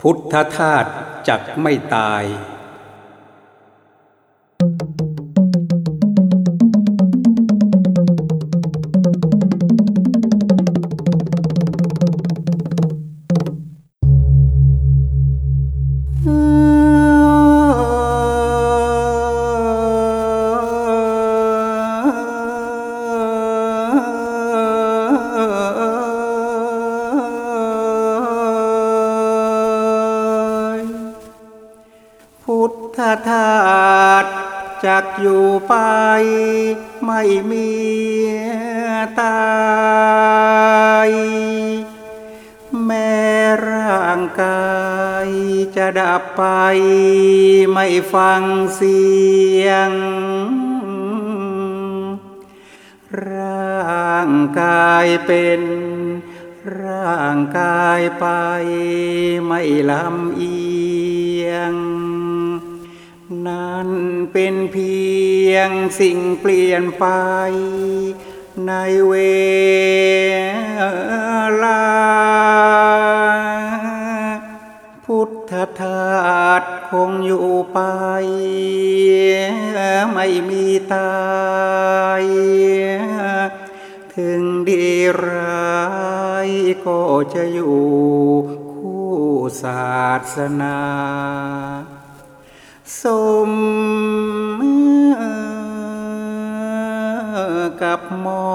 พุทธธาตุจักไม่ตาย ลำเอียง นั่นเป็นเพียงสิ่งเปลี่ยนไป ในเวลา พุทธทาสคงอยู่ไป ไม่มีตายถึงดีร้ายก็จะอยู่ ศาสนาสมกับมอ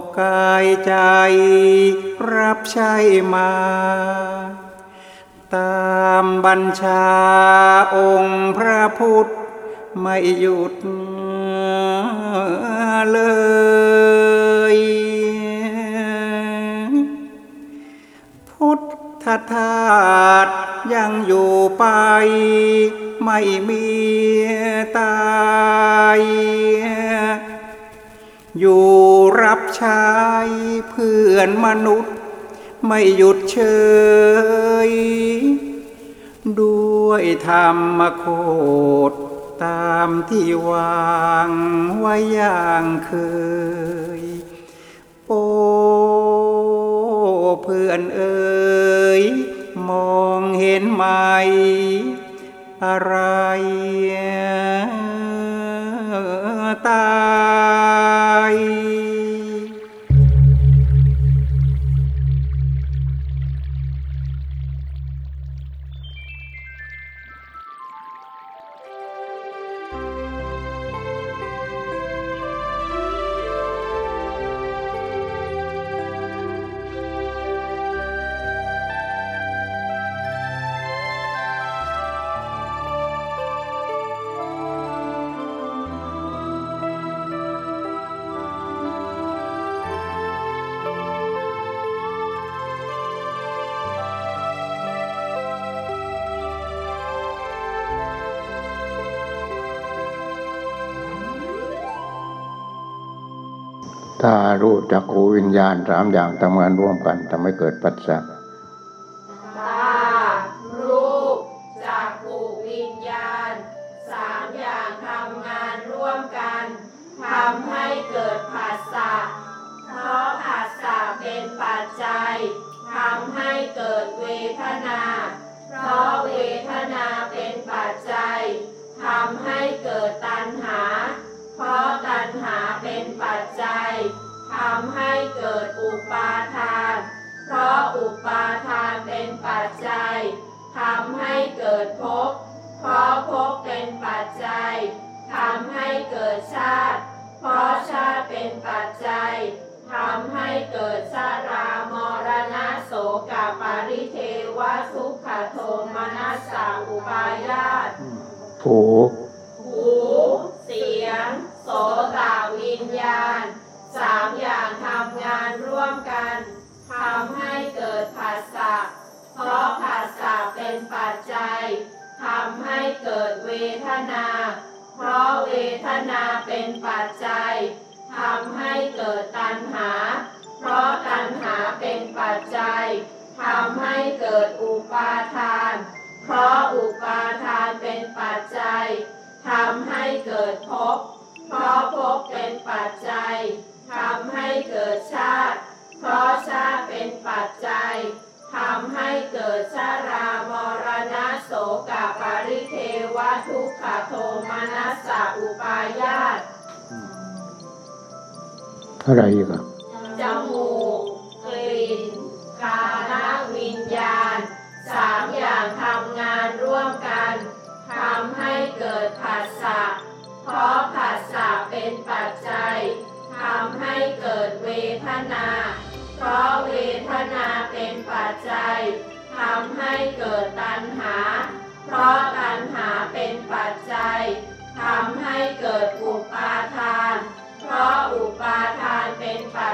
บกายใจ รับใช้มา ตามบัญชาองค์พระพุทธ ไม่หยุดเลย ทธทาสยังอยู่ไป ไม่มีตาย อยู่รับใช้เพื่อนมนุษย์ ไม่หยุดเฉยด้วยธรรมโคดตามที่วางไว้อย่างเคย เพื่อนเอ๋ยมองเห็นไหม อะไรตาย ถ้ารู้จักขูวิญญาณสามอย่างทำงานร่วมกันทำให้เกิดปัจจัยาทาน เพราะอุปาทานเป็นปัจจัยทำให้เกิดภพ เพราะภพเป็นปัจจัยทำให้เกิดชาติ เพราะชาติเป็นปัจจัยทำให้เกิดชารามรณะโสกปาริเทวทุกขโทมนัสสาอุปายาตผูหู เสียง โสตวิญญาณสามอย่างทำงานร่วมกันทำให้เกิดผัสสะ เพราะผัสสะเป็นปัจจัยทำให้เกิดเวทนา เพราะเวทนาเป็นปัจจัยทำให้เกิดตัณหา เพราะตัณหาเป็นปัจจัยทำให้เกิดอุปาทาน เพราะอุปาทานเป็นปัจจัยทำให้เกิดภพ เพราะภพเป็นปัจจัยทำให้ เกิดชาติ เพราะชาติเป็นปัจจัยทำให้เกิดชารามรณาโสกาปริเทวทุกขโทมนัสสะอุปายาตอะไรอีกอะ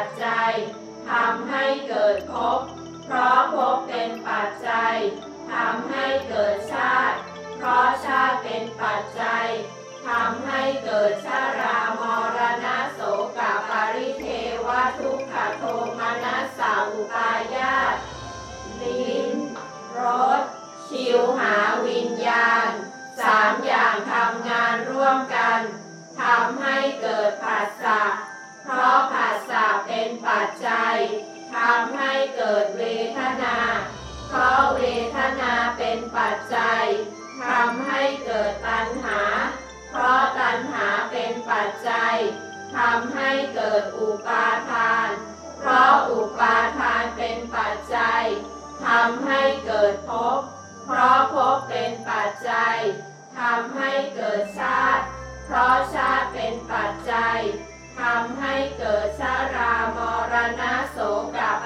จจัยทำให้เกิดภพ เพราะภพเป็นปัจจัยทำให้เกิดชาติ เพราะชาติเป็นปัจจัยทำให้เกิดชารามรณะโสกาปาริเทวทุกขโทมนัสสาอุปายาตลิ้นรสชิวหาวิญญาณสามอย่างทำงานร่วมกันทำให้เกิดผัสสะ จจัยทำให้เกิดเวทนา เพราะเวทนาเป็นปัจจัยทำให้เกิดตัณหา เพราะตัณหาเป็นปัจจัยทำให้เกิดอุปาทาน เพราะอุปาทานเป็นปัจจัยทำให้เกิดภพ เพราะภพเป็นปัจจัยทำให้เกิดชาติ เพราะชาติเป็นปัจจัยทำให้เกิดชาราม ณโสกับ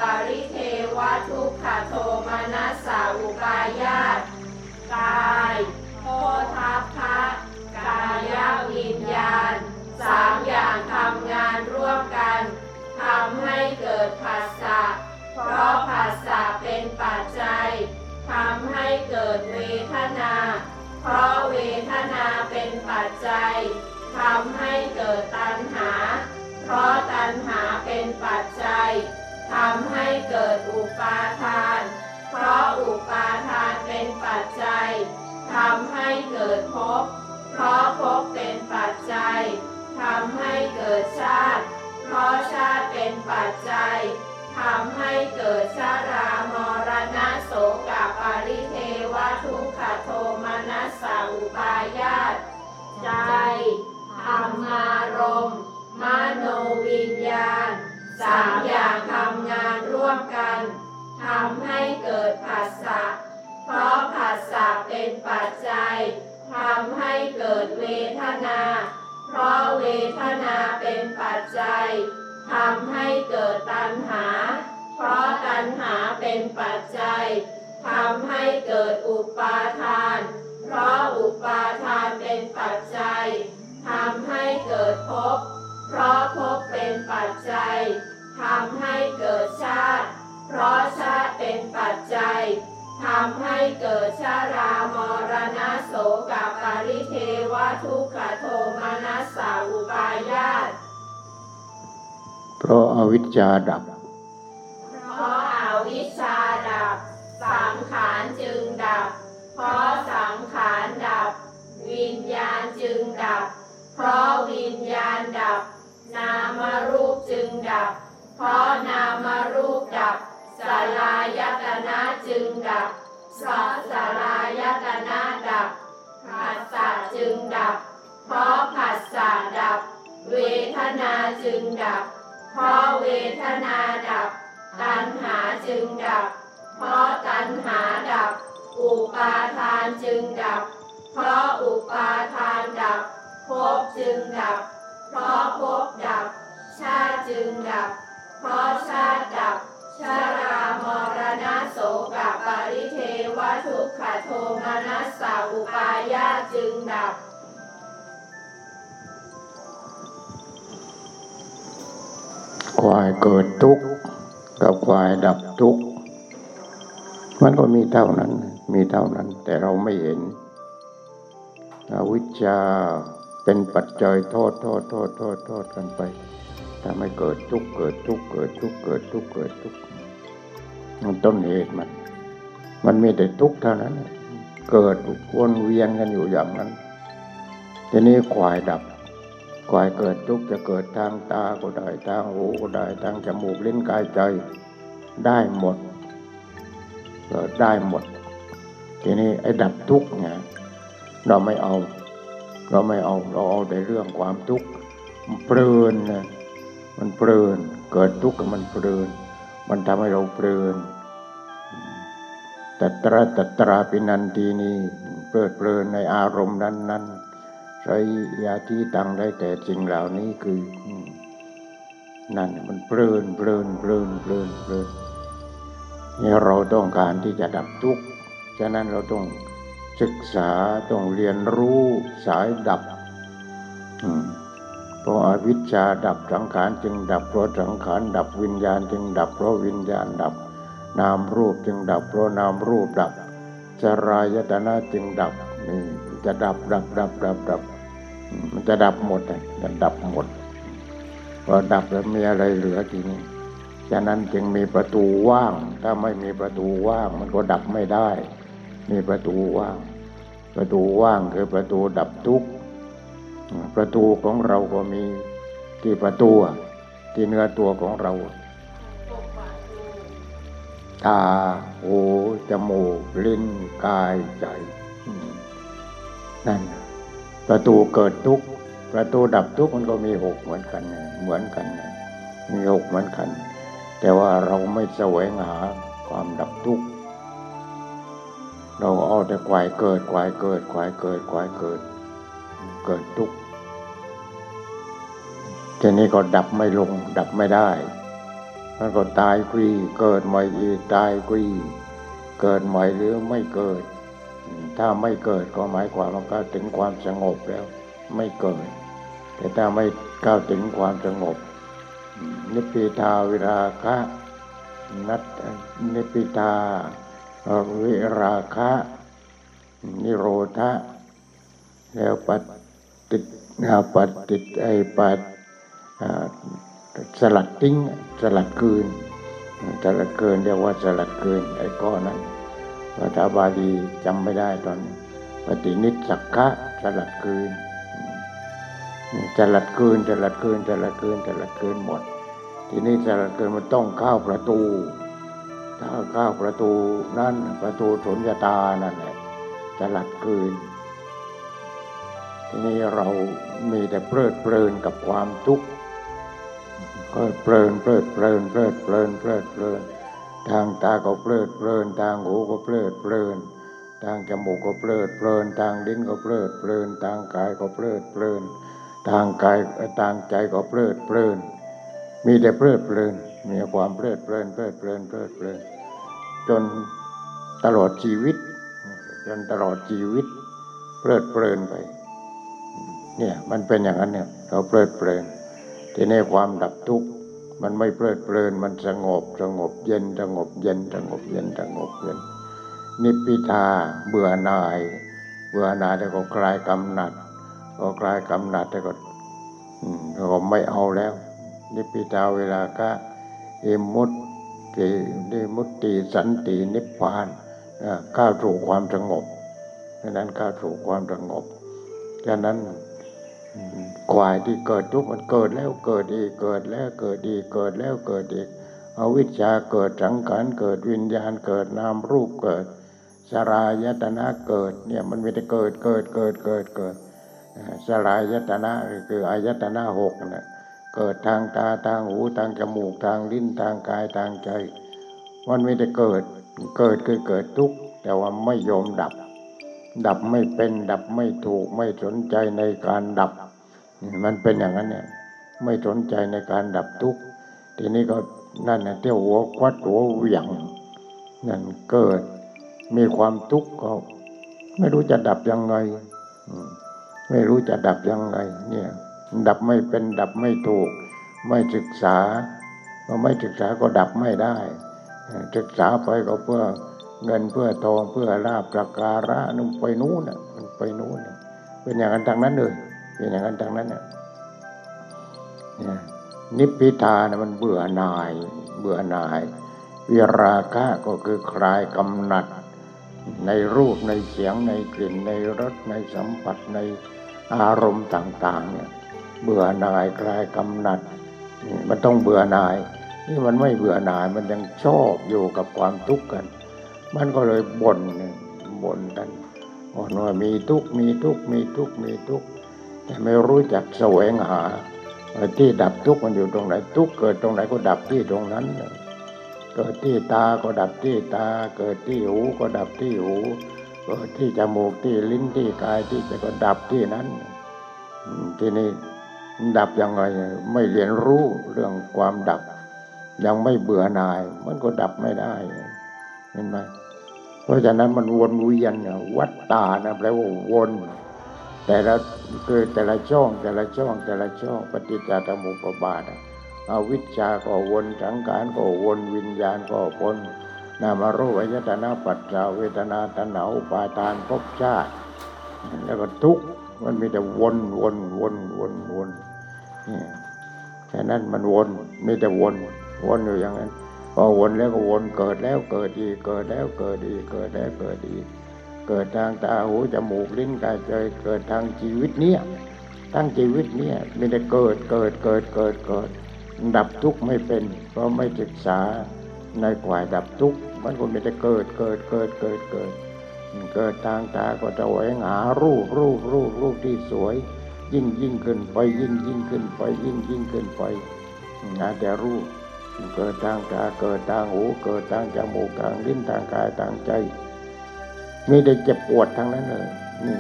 ายาตใจธรรมารมณ์มโนวิญญาณสามอย่างทำงานร่วมกันทำให้เกิดผัสสะเพราะผัสสะเป็นปัจจัยทำให้เกิดเวทนา เพราะเวทนาเป็นปัจจัยทำให้เกิดตัณหา เพราะตัณหาเป็นปัจจัยทำให้เกิดอุปาทาน จจัยทำให้เกิดชาติ เพราะชาติเป็นปัจจัยทำให้เกิดชารามรณะโสกปาริเทวทุกขโทมานัสสาอุปายาตเพราะอาวิชชาดับ ดับ เพราะนามรูปดับสลายตนะจึงดับเพราะสลายตนะดับผัสสะจึงดับ เพราะผัสสะดับ เวทนาจึงดับ เพราะเวทนาดับ ตัณหาจึงดับ เพราะตัณหาดับ อุปาทานจึงดับ เพราะอุปาทานดับภพจึงดับ เพราะภพดับ จึงดับ เพราะชาติดับชารามรณะโสกปาริเทวทุกขโทมนัสสาอุปายาจึงดับควายเกิดทุกข์กับควายดับทุกข์มันก็มีเท่านั้น มีเท่านั้น แต่เราไม่เห็นอวิชชาเป็นปัจจัยโทษโทษโทษโทษโทษกันไป ถ้าไม่เกิดทุกข์เกิดทุกข์เกิดทุกข์เกิดทุกข์เกิดทุกข์มันต้นเหตุมัน มันมีแต่ทุกข์เท่านั้น เกิดวนเวียนกันอยู่อย่างนั้น ทีนี้ควายดับควายเกิดทุกข์จะเกิดทางตาก็ได้ทางหูก็ได้ทางจมูกลิ้นกายใจ ได้หมดเกิดได้หมด ทีนี้ไอ้ดับทุกข์ไงเราไม่เอา เราไม่เอาเราเอาแต่เรื่องความทุกข์เพลินนะ มันเพลิน เกิดทุกข์กับมันเพลิน มันทำให้เราเพลินตัตระตัตราปินันทีนี้เพลิดเพลินในอารมณ์นั้นนั้นใช้ยาที่ตังได้แต่สิ่งเหล่านี้คือนั่นมันเพลินเพลินเพลินเพลินเพลินนี่เราต้องการที่จะดับทุกข์ฉะนั้นเราต้องศึกษาต้องเรียนรู้สายดับ อืม เพราะอาวิชชาดับสังขารจึงดับเพราะสังขารดับวิญญาณจึงดับเพราะวิญญาณดับ นามรูปจึงดับเพราะนามรูปดับจรายตนะจึงดับนี่จะดับดับดับดับดับมมันจะดับหมดเลยจะดับหมดพอดับแล้วมีอะไรเหลือทีนี้ฉะนั้นจึงมีประตูว่าง ถ้าไม่มีประตูว่าง มันก็ดับไม่ได้ มีประตูว่าง ประตูว่างคือประตูดับทุกข์ ประตูของเราก็มีที่ประตูที่เนื้อตัวของเรา ตาหูจมูกลิ้นกายใจ นั่น ประตูเกิดทุกประตูดับทุกมันก็มีหกเหมือนกันเหมือนกันมีหกเหมือนกัน แต่ว่าเราไม่แสวงหาความดับทุกข์เราเอาแต่ควายเกิดควายเกิดควายเกิดควายเกิด เกิดทุกข์ทีนี้ก็ดับไม่ลง ดับไม่ได้มันก็ตายฟรีเกิดใหม่อีกตายฟรีเกิดใหม่หรือไม่เกิด ถ้าไม่เกิดก็หมายความว่าก้าวถึงความสงบแล้ว ไม่เกิด แต่ถ้าไม่ก้าวถึงความสงบ นิพพิทาวิราคะนัตนิพิทาวิราคะ นิโรธะแล้วปัด ติดอาปัดติดไอปัดสลัดทิ้งสลัดคืนสลัดเกินเรียกว่าสลัดเกินไอ้ก้อนนั้นภาษาบาลีจำไม่ได้ตอนปฏินิสสักขะสลัดคืนสลัดคืนสลัดคืนสลัดคืนสลัดคืนหมด ทีนี้สลัดคืนมันต้องเข้าประตู ถ้าเข้าประตูนั่นประตูสุญญตานั่นแหละสลัดคืน ทีนี้เรามีแต่เพลิดเพลินกับความทุกข์ก็เพลินเพลิดเพลินเพลิดเพลินเพลิดเพลิน ทางตาก็เพลิดเพลิน ทางหูก็เพลิดเพลิน ทางจมูกก็เพลิดเพลิน ทางลิ้นก็เพลิดเพลิน ทางกายก็เพลิดเพลิน ทางกายทางใจก็เพลิดเพลิน มีแต่เพลิดเพลิน มีความเพลิดเพลินเพลิดเพลินเพลิดเพลิน จนตลอดชีวิต จนตลอดชีวิตเพลิดเพลินไป เนี่ยมันเป็นอย่างนั้นเนี่ยเราเพลิดเพลินทีนี้ความดับทุกข์มันไม่เพลิดเพลินมันสงบสงบเย็นสงบเย็นสงบเย็นสงบเย็น นิพพิทาเบื่อหน่าย เบื่อหน่ายแต่ก็คลายกำหนัดก็คลายกำหนัดแต่ก็อืมก็ไม่เอาแล้ว นิพพิทาเวลาก็เอมุตตินิมุตติสันตินิพพานก้าวสู่ความสงบดังนั้นก้าวสู่ความสงบฉะนั้น ควายที่เกิดทุกข์มันเกิดแล้วเกิดอีกเกิดแล้วเกิดอีกเกิดแล้วเกิดอีกอวิชชาเกิดสังขารเกิดวิญญาณเกิดนามรูปเกิดสลายตนะเกิดเนี่ยมันมีแต่เกิดเกิดเกิดเกิดเกิดอ่าสลายตนะคืออายตนะหกนะเกิดทางตาทางหูทางจมูกทางลิ้นทางกายทางใจ มันมีแต่เกิดเกิดคือเกิดทุกข์แต่ว่าไม่ยอมดับ ดับไม่เป็นดับไม่ถูกไม่สนใจในการดับ มันเป็นอย่างนั้นเนี่ย ไม่สนใจในการดับทุกข์ทีนี้ก็นั่นนะเที่ยวหัวควัดหัวเหวี่ยงนั่นเกิด มีความทุกข์ก็ไม่รู้จะดับยังไงไม่รู้จะดับยังไง เนี่ย ดับไม่เป็นดับไม่ถูก ไม่ศึกษาก็ไม่ศึกษาก็ดับไม่ได้ ศึกษาไปก็เพื่อเงินเพื่อทองเพื่อลาบประการะนุ่มไปนู้นน่ะมันไปนู้นน่ะเป็นอย่างนั้นทางนั้นเลย เป็นอย่างนั้นทางนั้นนะเนี่ยนิพพิทานะมันเบื่อหน่าย เบื่อหน่าย วิราคะก็คือคลายกำหนัด ในรูปในเสียงในกลิ่นในรสในสัมผัสในอารมณ์ต่าง ๆ เนี่ย เบื่อหน่ายคลายกำหนัด มันต้องเบื่อหน่าย นี่มันไม่เบื่อหน่าย มันยังชอบอยู่กับความทุกข์กัน มันก็เลยบ่นเนี่ยบ่นกันอ่อนว่ามีทุกข์มีทุกข์มีทุกข์มีทุกข์ แต่ไม่รู้จักแสวงหาที่ดับทุกข์มันอยู่ตรงไหน ทุกข์เกิดตรงไหนก็ดับที่ตรงนั้น เกิดที่ตาก็ดับที่ตา เกิดที่หูก็ดับที่หู เกิดที่จมูกที่ลิ้นที่กายที่ใจก็ดับที่นั้น ทีนี่ดับยังไงไม่เรียนรู้เรื่องความดับ ยังไม่เบื่อหน่าย มันก็ดับไม่ได้เห็นไหมเพราะฉะนั้นมันวนเวียนวัดตานะแปลว่าวน แต่ละคือแต่ละช่องแต่ละช่องแต่ละช่องปฏิจจสมุปบาทอะอวิชชาก็วนสังขารก็วนวิญญาณก็วนนามรูปอายตนะปัจจาเวทนาตนาอุปาทานภพชาติ แล้วก็ทุกข์มันมีแต่วนวนวนวนวนนี่ฉะนั้นมันวนมีแต่วนวนอยู่อย่างนั้นพอวนแล้วก็วนเกิดแล้วเกิดอีกเกิดแล้วเกิดอีกเกิดแล้วเกิดอีก เกิดทางตาหูจมูกลิ้นกายใจเกิดทางชีวิตเนี้ยทั้งชีวิตเนี้ยมีแต่เกิดเกิดเกิดเกิดเกิด ดับทุกข์ไม่เป็น เพราะไม่ศึกษาในกว่าดับทุกข์มันก็มีแต่เกิดเกิดเกิดเกิดเกิด เกิดทางตาก็จะแหวงหารูปรูปรูปรูปที่สวย ยิ่งยิ่งขึ้นไปยิ่งยิ่งขึ้นไปยิ่งยิ่งขึ้นไปหาแต่รูปเกิดทางตาเกิดทางหูเกิดทางจมูกทางลิ้นทางกายทางใจ มีแต่เจ็บปวดทั้งนั้นเลยนี่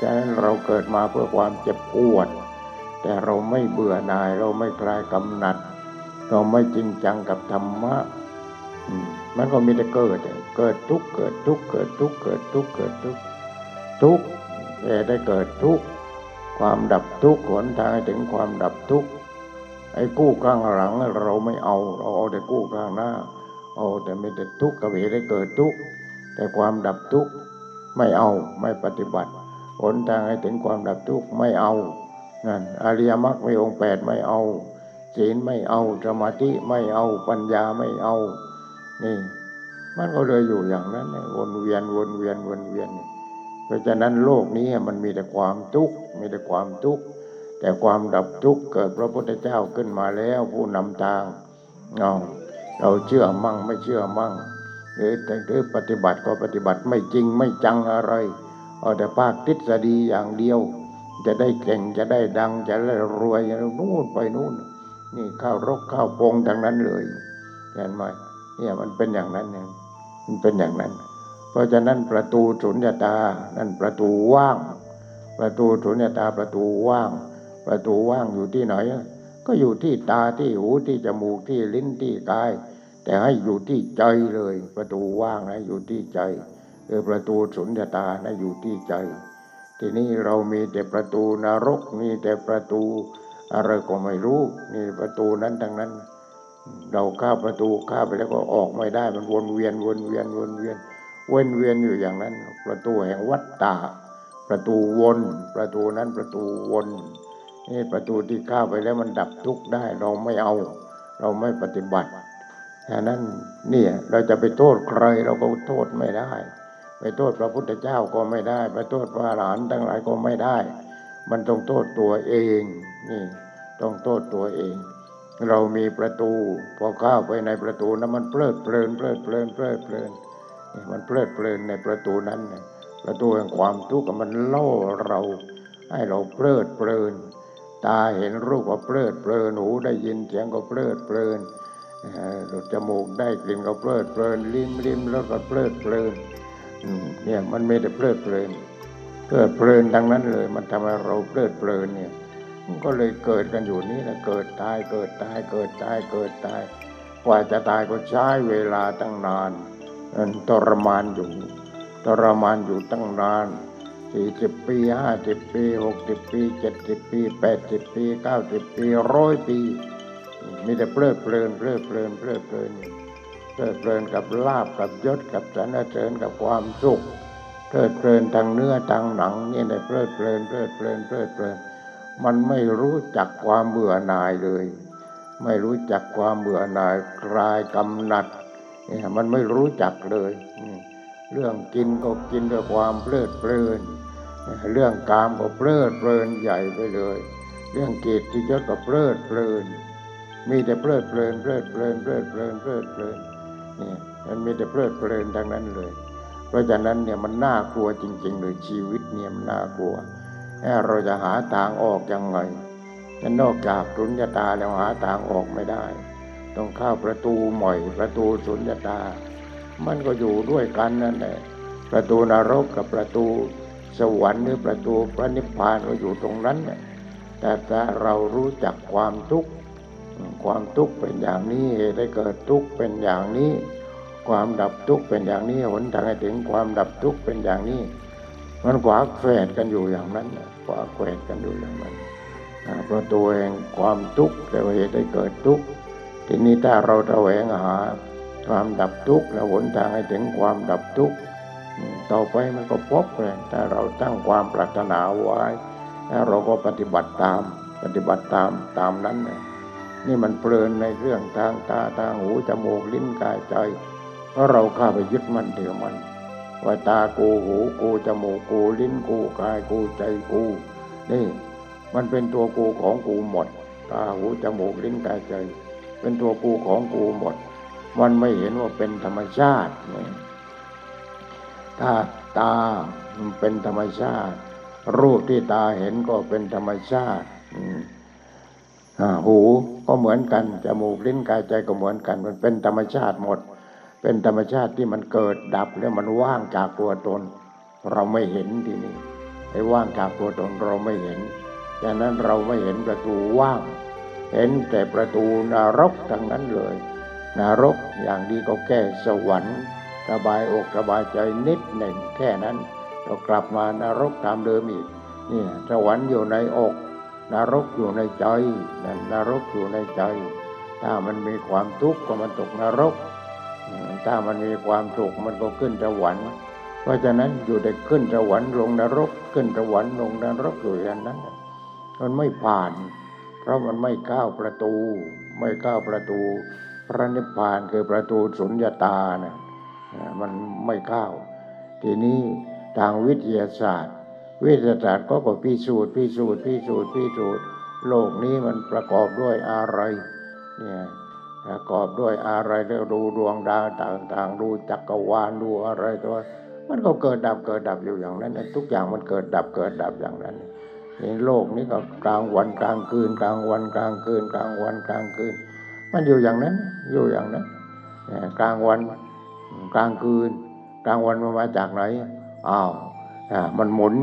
ฉะนั้นเราเกิดมาเพื่อความเจ็บปวด แต่เราไม่เบื่อหน่าย เราไม่คลายกำหนัด เราไม่จริงจังกับธรรมะมันก็มีแต่เกิด เกิดทุกเกิดทุกเกิดทุกเกิดทุกเกิดทุกทุกแต่ได้เกิดทุกความดับทุกข์หนทางถึงความดับทุกไอ้กู้ข้างหลังเราไม่เอา เราเอาแต่กู้ข้างหน้าเอาแต่ไม่แต่ทุกข์กับเหตุได้เกิดทุกข์ แต่ความดับทุกข์ไม่เอาไม่ปฏิบัติหนทางให้ถึงความดับทุกข์ไม่เอานั่นอริยมรรคไมีองแปดไม่เอาศีลไม่เอาสมาธิไม่เอาปัญญาไม่เอานี่มันก็เลยอยู่อย่างนั้นวนเวียนวนเวียนวนเวียน เพราะฉะนั้นโลกนี้มันมีแต่ความทุกข์มีแต่ความทุกข์แต่ความดับทุกข์เกิดพระพุทธเจ้าขึ้นมาแล้วผู้นำทางเอาเราเชื่อมั่งไม่เชื่อมั่ง หรือหรือปฏิบัติก็ปฏิบัติไม่จริงไม่จังอะไรเอาแต่ภาคทฤษฎีอย่างเดียว จะได้เก่งจะได้ดังจะได้รวยอย่างนู่นไปนู่นนี่ข้าวรกข้าวปงทั้งนั้นเลยเห็นไหมเนี่ยมันเป็นอย่างนั้นเนี่ยมันเป็นอย่างนั้น เพราะฉะนั้นประตูสุญญตา นั่นประตูว่าง ประตูสุญญตาประตูว่าง ประตูว่างอยู่ที่ไหน ก็อยู่ที่ตาที่หูที่จมูกที่ลิ้นที่กาย แต่ให้อยู่ที่ใจเลย ประตูว่างนะอยู่ที่ใจคือประตูสุญญตานะอยู่ที่ใจ ทีนี้เรามีแต่ประตูนรกมีแต่ประตูอะไรก็ไม่รู้นี่ประตูนั้นทั้งนั้น เราเข้าประตูเข้าไปแล้วก็ออกไม่ได้มันวนเวียนวนเวียนวนเวียนวนเวียนอยู่อย่างนั้น ประตูแห่งวัฏฏะประตูวน ประตูนั้นประตูวนนี่ประตูที่เข้าไปแล้วมันดับทุกข์ได้ เราไม่เอา เราไม่ปฏิบัติ ฉะนั้นเนี่ยเราจะไปโทษใครเราก็โทษไม่ได้ ไปโทษพระพุทธเจ้าก็ไม่ได้ ไปโทษพระอรหันต์ทั้งหลายก็ไม่ได้ มันต้องโทษตัวเองนี่ต้องโทษตัวเอง เรามีประตู พอเข้าไปในประตูนั้นมันเพลิดเพลินเพลิดเพลินเพลิดเพลินนี่มันเพลิดเพลินในประตูนั้น ประตูแห่งความทุกข์มันล่อเรา ให้เราเพลิดเพลิน ตาเห็นรูปก็เพลิดเพลินหูได้ยินเสียงก็เพลิดเพลิน จมูกได้กลิ่นก็เพลิดเพลินลิ้มลิ้มแล้วก็เพลิดเพลินเนี่ยมันไม่ได้เพลิดเพลินเพลิดเพลินดังนั้นเลย มันทำให้เราเพลิดเพลินเนี่ยมันก็เลยเกิดกันอยู่นี่แหละเกิดตายเกิดตายเกิดตายเกิดตายกว่าจะตายก็ใช้เวลาตั้งนานมันทรมานอยู่ทรมานอยู่ตั้งนานสี่สิบปีห้าสิบปีหกสิบปีเจ็ดสิบปีแปดสิบปีเก้าสิบปีร้อยปี มีแต่เพลิดเพลินเพลิดเพลินเพลิดเพลินเพลิดเพลินกับลาบกับยศกับสรรเสริญกับความสุขเพลิดเพลินทางเนื้อทางหนังนี่ในเพลิดเพลินเพลิดเพลินเพลิดเพลิน มันไม่รู้จักความเบื่อหน่ายเลย ไม่รู้จักความเบื่อหน่ายคลายกำหนัดเนี่ยมันไม่รู้จักเลย เรื่องกินก็กินด้วยความเพลิดเพลิน เรื่องกามก็เพลิดเพลินใหญ่ไปเลย เรื่องเกียรติยศก็เพลิดเพลิน มีแต่เพลิดเพลินเพลิดเพลินเพลิดเพลินเพลิดเพลินนี่มันมีแต่เพลิดเพลินทั้งนั้นเลย เพราะฉะนั้นเนี่ยมันน่ากลัวจริง ๆ เลยชีวิตเนี่ยมันน่ากลัวแเราจะหาทางออกยังไงแต่นอกจากสุญญตาแล้วหาทางออกไม่ได้ ต้องเข้าประตูใหม่ประตูสุญญตา มันก็อยู่ด้วยกันนั่นแหละประตูนรกกับประตูสวรรค์หรือประตูพระนิพพานก็อยู่ตรงนั้นแต่ถ้าเรารู้จักความทุกข์ ความทุกข์เป็นอย่างนี้เหตุให้เกิดทุกข์เป็นอย่างนี้ ความดับทุกข์เป็นอย่างนี้หนทางให้ถึงความดับทุกข์เป็นอย่างนี้ มันขวาแฝดกันอยู่อย่างนั้นขวาแฝดกันอยู่อย่างนั้นเพราะตัวเองความทุกข์แต่เหตุให้เกิดทุกข์ทีนี้ถ้าเราแสวงหาความดับทุกข์และหนทางให้ถึงความดับทุกข์ต่อไปมันก็พบเลยถ้าเราตั้งความปรารถนาไว้แล้วเราก็ปฏิบัติตามปฏิบัติตามตามนั้นเนี่ย นี่มันเพลินในเรื่องทางตาทางหูจมูกลิ้นกายใจ เพราะเราเข้าไปยึดมันเดียวมันว่าตากูหูกูจมูกกูลิ้นกูกายกูใจกูนี่ มันเป็นตัวกูของกูหมด ตาหูจมูกลิ้นกายใจ เป็นตัวกูของกูหมด มันไม่เห็นว่าเป็นธรรมชาตินี่ถ้าตาเป็นธรรมชาติ รูปที่ตาเห็นก็เป็นธรรมชาติ หูก็เหมือนกันจมูกลิ้นกายใจก็เหมือนกัน มันเป็นธรรมชาติหมด เป็นธรรมชาติที่มันเกิดดับแล้วมันว่างจากตัวตน เราไม่เห็นทีนี้ไอ้ว่างจากตัวตนเราไม่เห็นดังนั้นเราไม่เห็นประตูว่าง เห็นแต่ประตูนรกทั้งนั้นเลยนรกอย่างดีก็แก้สวรรค์สบายอกสบายใจนิดหนึ่งแค่นั้นเรากลับมานรกตามเดิมอีกนี่สวรรค์อยู่ในอก นรกอยู่ในใจนั่นนรกอยู่ในใจ ถ้ามันมีความทุกข์ก็มันตกนรก ถ้ามันมีความสุขมันก็ขึ้นสวรรค์เพราะฉะนั้นอยู่ได้ขึ้นสวรรค์ลงนรก ขึ้นสวรรค์ลงนรกอยู่อย่างนั้นมันไม่ผ่าน เพราะมันไม่ก้าวประตู ไม่ก้าวประตู พระนิพพานคือประตูสุญญตานะมันไม่เข้าทีนี้ทางวิทยาศาสตร์ วิทยาศาสตร์ก็ก็พิสูจน์พิสูจน์พิสูจน์พิสูจน์โลกนี้มันประกอบด้วยอะไรเนี่ยประกอบด้วยอะไรแล้วดูดวงดาวต่าง ๆ ดูจักรวาลดูอะไรตัว มันก็เกิดดับเกิดดับอยู่อย่างนั้นทุกอย่างมันเกิดดับเกิดดับอย่างนั้นในโลกนี้ก็กลางวันกลางคืน กลางวันกลางคืน กลางวันกลางคืน มันอยู่อย่างนั้นอยู่อย่างนั้นกลางวันกลางคืน กลางวันมันมาจากไหนอ้าวมันหมุน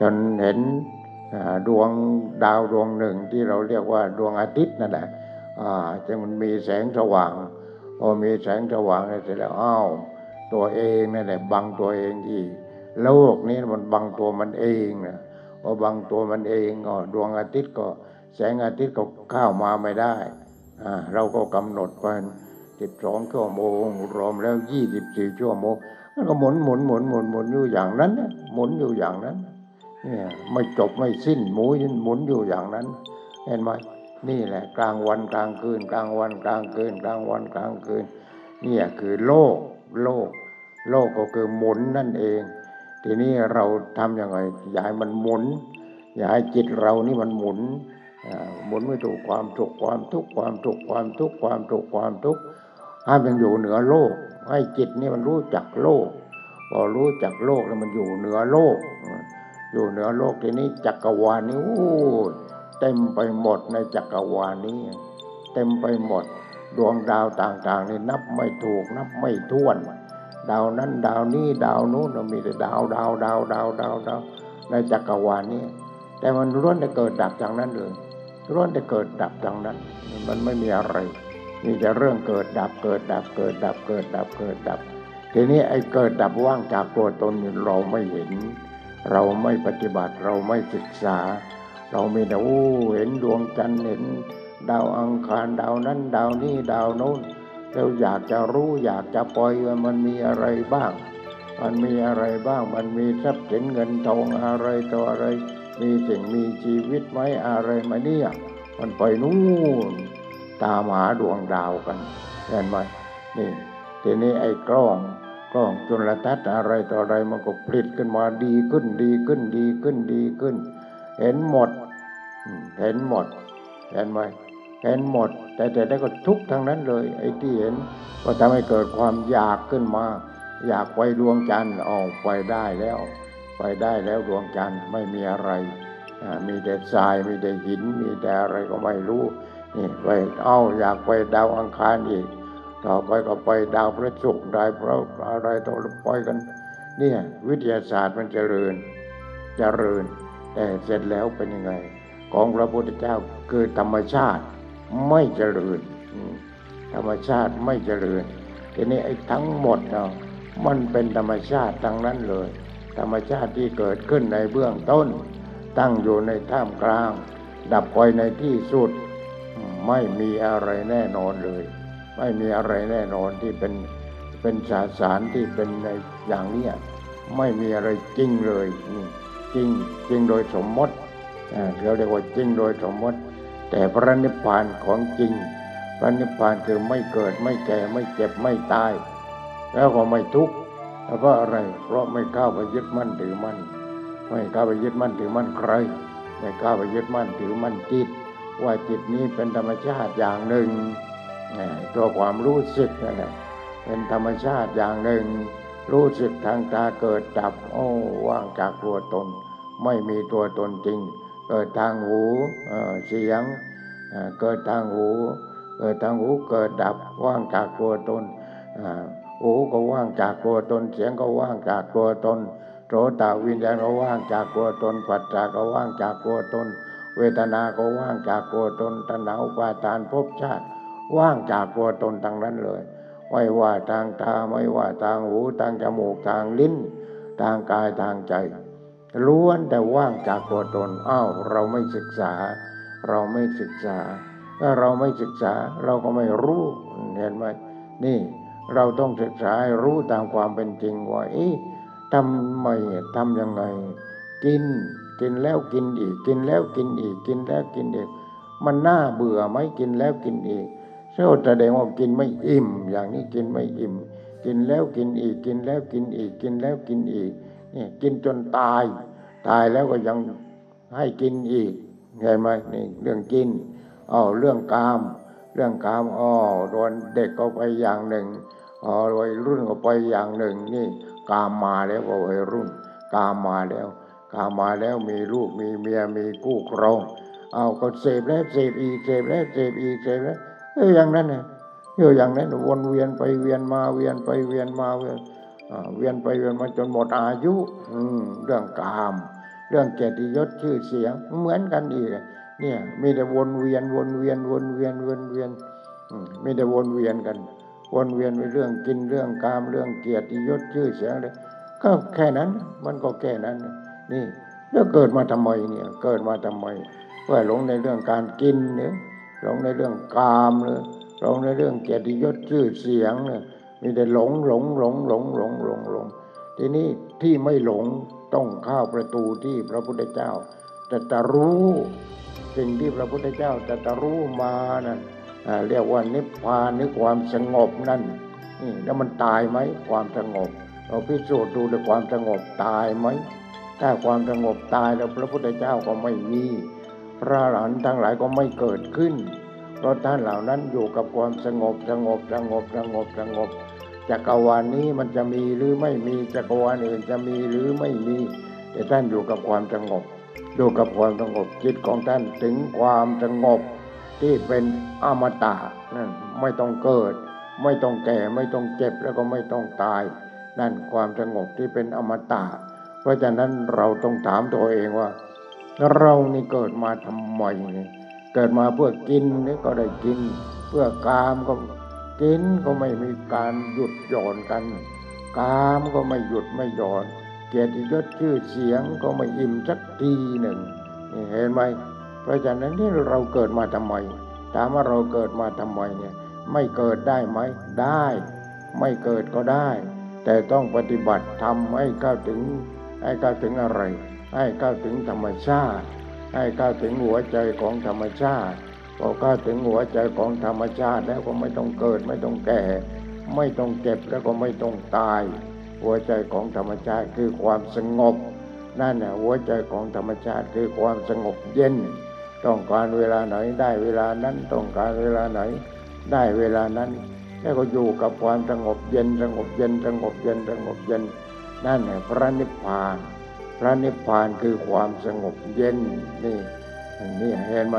จนเห็นดวงดาวดวงหนึ่งที่เราเรียกว่าดวงอาทิตย์นั่นแหละจึงมันมีแสงสว่างพอมีแสงสว่างเสร็จแล้วอ้าวตัวเองนั่นแหละบังตัวเองอีกโลกนี้มันบังตัวมันเองนะพอบังตัวมันเองก็ดวงอาทิตย์ก็ แสงอาทิตย์ก็เข้ามาไม่ได้เราก็กำหนดไปสิบสองชั่วโมงรวมแล้วยี่สิบสี่ชั่วโมงมันก็หมุนหมุนหมุนหมุนหมุนอยู่อย่างนั้นหมุนอยู่อย่างนั้น เนี่ยไม่จบไม่สิ้นหมุนหมุนอยู่อย่างนั้น เห็นไหมนี่แหละ กลางวันกลางคืน กลางวันกลางคืน กลางวันกลางคืนนี่คือโลกโลก โลกก็คือหมุนนั่นเอง ทีนี้เราทำยังไงอย่าให้มันหมุน อย่าให้จิตเรานี่มันหมุนหมุนไม่ถูกความสุขความทุกข์ความสุขความทุกข์ความสุขความทุกข์ให้มันอยู่เหนือโลก ให้จิตนี่มันรู้จักโลกพอรู้จักโลกแล้วมันอยู่เหนือโลก อยู่เหนือโลกทีนี้จักรวาลนี้เต็มไปหมดในจักรวาลนี้ เต็มไปหมดดวงดาวต่างๆนี่นับไม่ถูกนับไม่ถ้วน ดาวนั้นดาวนี้ดาวนู้นมีแต่ดาวดาวดาวดาวดาวดาวในจักรวาลนี้ แต่มันล้วนแต่เกิดดับจากนั้นเลยล้วนแต่เกิดดับจากนั้น มันไม่มีอะไรมีแต่เรื่องเกิดดับเกิดดับเกิดดับเกิดดับเกิดดับ ทีนี้ไอ้เกิดดับว่างจากตัวตนเราไม่เห็น เราไม่ปฏิบัติเราไม่ศึกษา เราไม่ได้โอ้เห็นดวงจันทร์เห็น ดาวอังคารดาวนั้น ดาวนี้ดาวโน้นเราอยากจะรู้อยากจะปล่อยว่ามันมีอะไรบ้าง มันมีอะไรบ้าง มันมีทรัพย์สินเงินทองอะไรตัวอะไร มีสิ่งมีชีวิตไหมอะไรมาเนี่ยมันไปนู่นตามหาดวงดาวกันเห็นไหมนี่ทีนี้ไอ้กล้อง กล้องจุลทรรศน์อะไรต่ออะไรมันก็ผลิตขึ้นมาดีขึ้นดีขึ้นดีขึ้นดีขึ้น เห็นหมด เห็นหมด เห็นไหมเห็นหมด แต่แต่ได้ก็ทุกทั้งนั้นเลย ไอ้ที่เห็น ก็ทำให้เกิดความอยากขึ้นมา อยากไปดวงจันทร์ออกไปได้แล้ว ไปได้แล้วดวงจันทร์ไม่มีอะไร มีแต่ทรายมีแต่หิน มีแต่อะไรก็ไม่รู้นี่ไปเอาอยากไปดาวอังคารอีก ต่อไปก็ไปดาวพระศุกร์ได้เพระอะไรต้องไปกัน เนี่ยวิทยาศาสตร์มันเจริญเจริญ แต่เสร็จแล้วเป็นยังไง ของพระพุทธเจ้าคือธรรมชาติไม่เจริญ ธรรมชาติไม่เจริญทีนี้ไอ้ทั้งหมดเนาะมันเป็นธรรมชาติทั้งนั้นเลย ธรรมชาติที่เกิดขึ้นในเบื้องต้น ตั้งอยู่ในท่ามกลาง ดับไปในที่สุด ไม่มีอะไรแน่นอนเลย ไม่มีอะไรแน่นอนที่เป็นเป็นสาสารที่เป็นในอย่างนี้ไม่มีอะไรจริงเลยนี่จริงจริงโดยสมมติอ่าเราเรียกว่าจริงโดยสมมติ แต่พระนิพพานของจริง พระนิพพานคือไม่เกิดไม่แก่ไม่เจ็บไม่ตาย แล้วก็ไม่ทุกข์แล้วเพราะอะไร เพราะไม่เข้าไปยึดมั่นถือมั่นไม่เข้าไปยึดมั่นถือมั่นใครไม่เข้าไปยึดมั่นถือมั่นจิต ว่าจิตนี้เป็นธรรมชาติอย่างหนึ่ง ตัวความรู้สึกนั่นแหละเป็นธรรมชาติอย่างหนึ่ง รู้สึกทางตาเกิดดับ โอ้ว่างจากตัวตน ไม่มีตัวตนจริง เกิดทางหูเสียงเกิดทางหู เกิดทางหูเกิดดับว่างจากตัวตนหูก็ว่างจากตัวตน เสียงก็ว่างจากตัวตนโสตวิญญาณก็ว่างจากตัวตนปัจจาก็ว่างจากตัวตน เวทนาก็ว่างจากตัวตนตัณหาอุปาทานภพชาติ ว่างจากตัวตนทั้งนั้นเลย ไม่ว่าทางตาไม่ว่าทางหูทางจมูกทางลิ้น ทางกายทางใจล้วนแต่ว่างจากตัวตนอ้าวเราไม่ศึกษา เราไม่ศึกษาถ้าเราไม่ศึกษาเราก็ไม่รู้เห็นไหมนี่เราต้องศึกษาให้รู้ตามความเป็นจริงว่าเอ๊ะทำไมทำยังไง กินกินแล้วกินอีก กินแล้วกินอีก กินแล้วกินอีก มันน่าเบื่อไหมกินแล้วกินอีก เชื่อแสดงว่ากินไม่อิ่ม อย่างนี้กินไม่อิ่ม กินแล้วกินอีกกินแล้วกินอีกกินแล้วกินอีกเนี่ยกินจนตาย ตายแล้วก็ยังให้กินอีกเห็นไหมนี่เรื่องกินอ๋อเรื่องกาม เรื่องกามอ๋อโดนเด็กก็ไปอย่างหนึ่งอ๋อวัยรุ่นก็ไปอย่างหนึ่งนี่กามมาแล้วก็วัยรุ่น กามมาแล้ว กามมาแล้วมีลูกมีเมียมีกู้ครองเอาก็เสพแล้วเสพอีกเสพแล้วเสพอีกเสพแล้ว อออย่างนั้นเนี่ยอยู่อย่างนั้นวนเวียนไปเวียนมาเวียนไปเวียนมาเวียนเวียนไปเวียนมาจนหมดอายุอืเรื่องกาม เรื่องเกียรติยศชื่อเสียงเหมือนกันอีกเนี่ย มีแต่วนเวียนวนเวียนวนเวียนวนเวียนมีแต่วนเวียนกัน วนเวียนไปเรื่องกินเรื่องกามเรื่องเกียรติยศชื่อเสียงเลยก็แค่นั้นมันก็แค่นั้น นี่แล้วเกิดมาทำไมเนี่ย เกิดมาทำไมเพื่อหลงในเรื่องการกินเนี่ย หลงในเรื่องกามเลยหลงในเรื่องเกียรติยศชื่อเสียงเนี่ยมีแต่หลงหลงหลงหลงหลงหลงหลงทีนี้ที่ไม่หลงต้องเข้าประตูที่พระพุทธเจ้าแต่ตรู้สิ่งที่พระพุทธเจ้าแต่ตรู้มานั่นเรียกว่านิพพานนึกความสงบนั่นนี่แล้วมันตายไหมความสงบ เราพิสูจน์ดูด้วยความสงบตายไหมถ้าความสงบตายแล้วพระพุทธเจ้าก็ไม่มี พระอรหันทั้งหลายก็ไม่เกิดขึ้น เพราะท่านเหล่านั้นอยู่กับความสงบสงบสงบสงบสงบจักรวาลนี้มันจะมีหรือไม่มีจักรวาลอื่นจะมีหรือไม่มี แต่ท่านอยู่กับความสงบอยู่กับความสงบจิตของท่านถึงความสงบที่เป็นอมตะนั่นไม่ต้องเกิด ไม่ต้องแก่ไม่ต้องเจ็บแล้วก็ไม่ต้องตาย นั่นความสงบที่เป็นอมตะ เพราะฉะนั้นเราต้องถามตัวเองว่า เรานี่เกิดมาทำไมเนี่ยเกิดมาเพื่อกินนี่ก็ได้กิน เพื่อกามก็กินก็ไม่มีการหยุดหย่อนกัน กามก็ไม่หยุดไม่หย่อน เกียรติยศชื่อเสียงก็ไม่อิ่มสักทีหนึ่งนี่เห็นไหมเพราะฉะนั้นที่เราเกิดมาทำไมถามว่าเราเกิดมาทำไมเนี่ย ไม่เกิดได้ไหมได้ ไม่เกิดก็ได้ แต่ต้องปฏิบัติทำให้เข้าถึงให้เข้าถึงอะไร ให้เข้าถึงธรรมชาติ ให้เข้าถึงหัวใจของธรรมชาติพอเข้าถึงหัวใจของธรรมชาติแล้วก็ไม่ต้องเกิดไม่ต้องแก่ ไม่ต้องเจ็บแล้วก็ไม่ต้องตาย หัวใจของธรรมชาติคือความสงบนั่นแหละหัวใจของธรรมชาติคือความสงบเย็น ต้องการเวลาไหนได้เวลานั้นต้องการเวลาไหน ได้เวลานั้นแล้วก็อยู่กับความสงบเย็นสงบเย็นสงบเย็นสงบเย็นนั่นแหละพระนิพพาน พระนิพพานคือความสงบเย็นนี่นี่เห็นไหม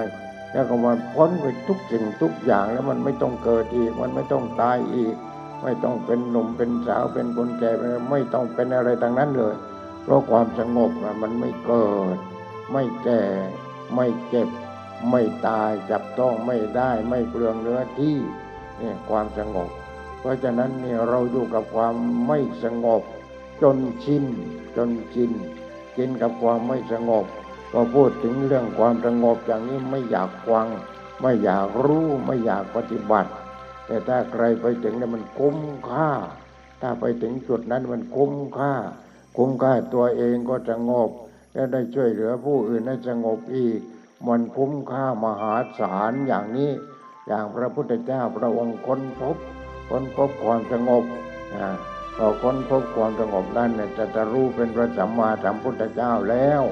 แล้วก็มันพ้นไปทุกสิ่งทุกอย่างแล้วมันไม่ต้องเกิดอีก มันไม่ต้องตายอีก ไม่ต้องเป็นหนุ่มเป็นสาวเป็นคนแก่ไม่ต้องเป็นอะไรต่างนั้นเลย เพราะความสงบมันไม่เกิด ไม่แก่ ไม่เจ็บ ไม่ตายจับต้องไม่ได้ไม่เปลืองเนื้อที่เนี่ยความสงบ เพราะฉะนั้นเนี่ยเราอยู่กับความไม่สงบจนชินจนชิน ชินกับความไม่สงบพอพูดถึงเรื่องความสงบอย่างนี้ไม่อยากฟัง ไม่อยากรู้ไม่อยากปฏิบัติ แต่ถ้าใครไปถึงนี่ยมันคุ้มค่า ถ้าไปถึงจุดนั้นมันคุ้มค่า คุ้มค่าตัวเองก็สงบ และได้ช่วยเหลือผู้อื่นให้สงบอีก มันคุ้มค่ามหาศาลอย่างนี้ อย่างพระพุทธเจ้าพระองค์ค้นพบค้นพบความสงบอ่า พอค้นพบความสงบนั้นเนี่ยจะจะรู้เป็นพระสัมมาสัมพุทธเจ้าแล้ว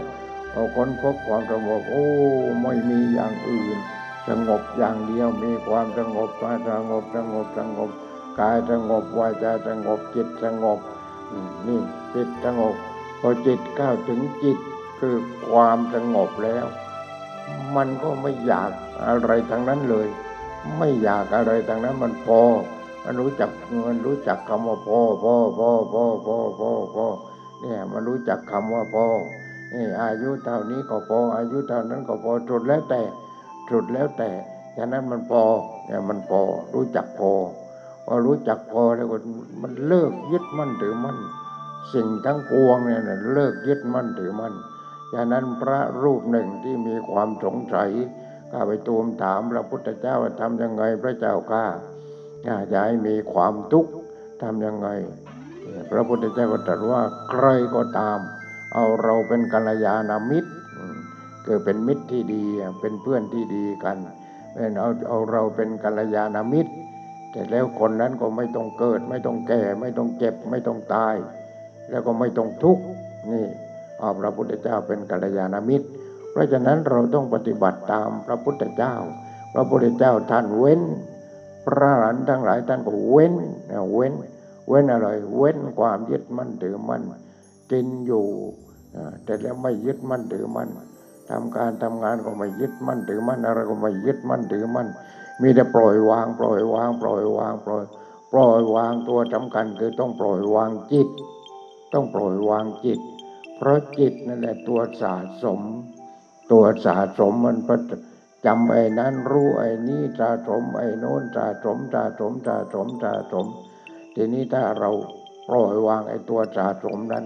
พอค้นพบความสงบโอ้ไม่มีอย่างอื่น สงบอย่างเดียวมีความสงบกาสงบสงบสงบกายสงบวาจาสงบจิตสงบนี่จิตสงบพอจิตเข้าถึงจิตคือความสงบแล้ว มันก็ไม่อยากอะไรทางนั้นเลย ไม่อยากอะไรทางนั้นมันพอ มันรู้จักมันรู้จักคำว่าพ่อพ่อพ่อพ่อพ่อพ่อพ่อเนี่ยมันรู้จักคำว่าพ่อนี่อายุเท่านี้ก็พอ อายุเท่านั้นก็พอจุดแล้วแต่จุดแล้วแต่ฉะนั้นมันพอเนี่ยมันพอรู้จักพอพอรู้จักพอแล้วก็มันเลิกยึดมั่นถือมั่นสิ่งทั้งปวงเนี่ยนะเลิกยึดมั่นถือมั่นฉะนั้นพระรูปหนึ่งที่มีความสงสัยข้าไปตูมถามพระพุทธเจ้าว่าทำยังไงพระเจ้าข้า อยาให้มีความทุกข์ทำยังไง พระพุทธเจ้าก็ตรัสว่าใครก็ตาม เอาเราเป็นกัลยาณมิตรอืมคือเป็นมิตรที่ดีเป็นเพื่อนที่ดีกันเป็นเอาเอาเราเป็นกัลยาณมิตร แต่แล้วคนนั้นก็ไม่ต้องเกิด ไม่ต้องแก่ ไม่ต้องเจ็บ ไม่ต้องตาย แล้วก็ไม่ต้องทุกข์นี่เอาพระพุทธเจ้าเป็นกัลยาณมิตร เพราะฉะนั้นเราต้องปฏิบัติตามพระพุทธเจ้า พระพุทธเจ้าท่านเว้น พระหลานทั้งหลายท่านก็เว้นเว้น เว้นอะไร เว้นความยึดมั่นถือมั่นกินอยู่แต่แล้วไม่ยึดมั่นถือมั่นทำการทำงานก็ไม่ยึดมั่นถือมั่นอะไรก็ไม่ยึดมั่นถือมั่นมีแต่ปล่อยวาง ปล่อยวาง ปล่อยวางปล่อยปล่อยวางตัวสำคัญคือต้องปล่อยวางจิต ต้องปล่อยวางจิต เพราะจิตนั่นแหละตัวสะสม ตัวสะสมมันประ จำไอ้นั้นรู้ไอ้นี้สะสมไอ้โน้นสะสมสะสมสะสมสะสม ทีนี้ถ้าเราปล่อยวางไอ้ตัวสะสมนั้น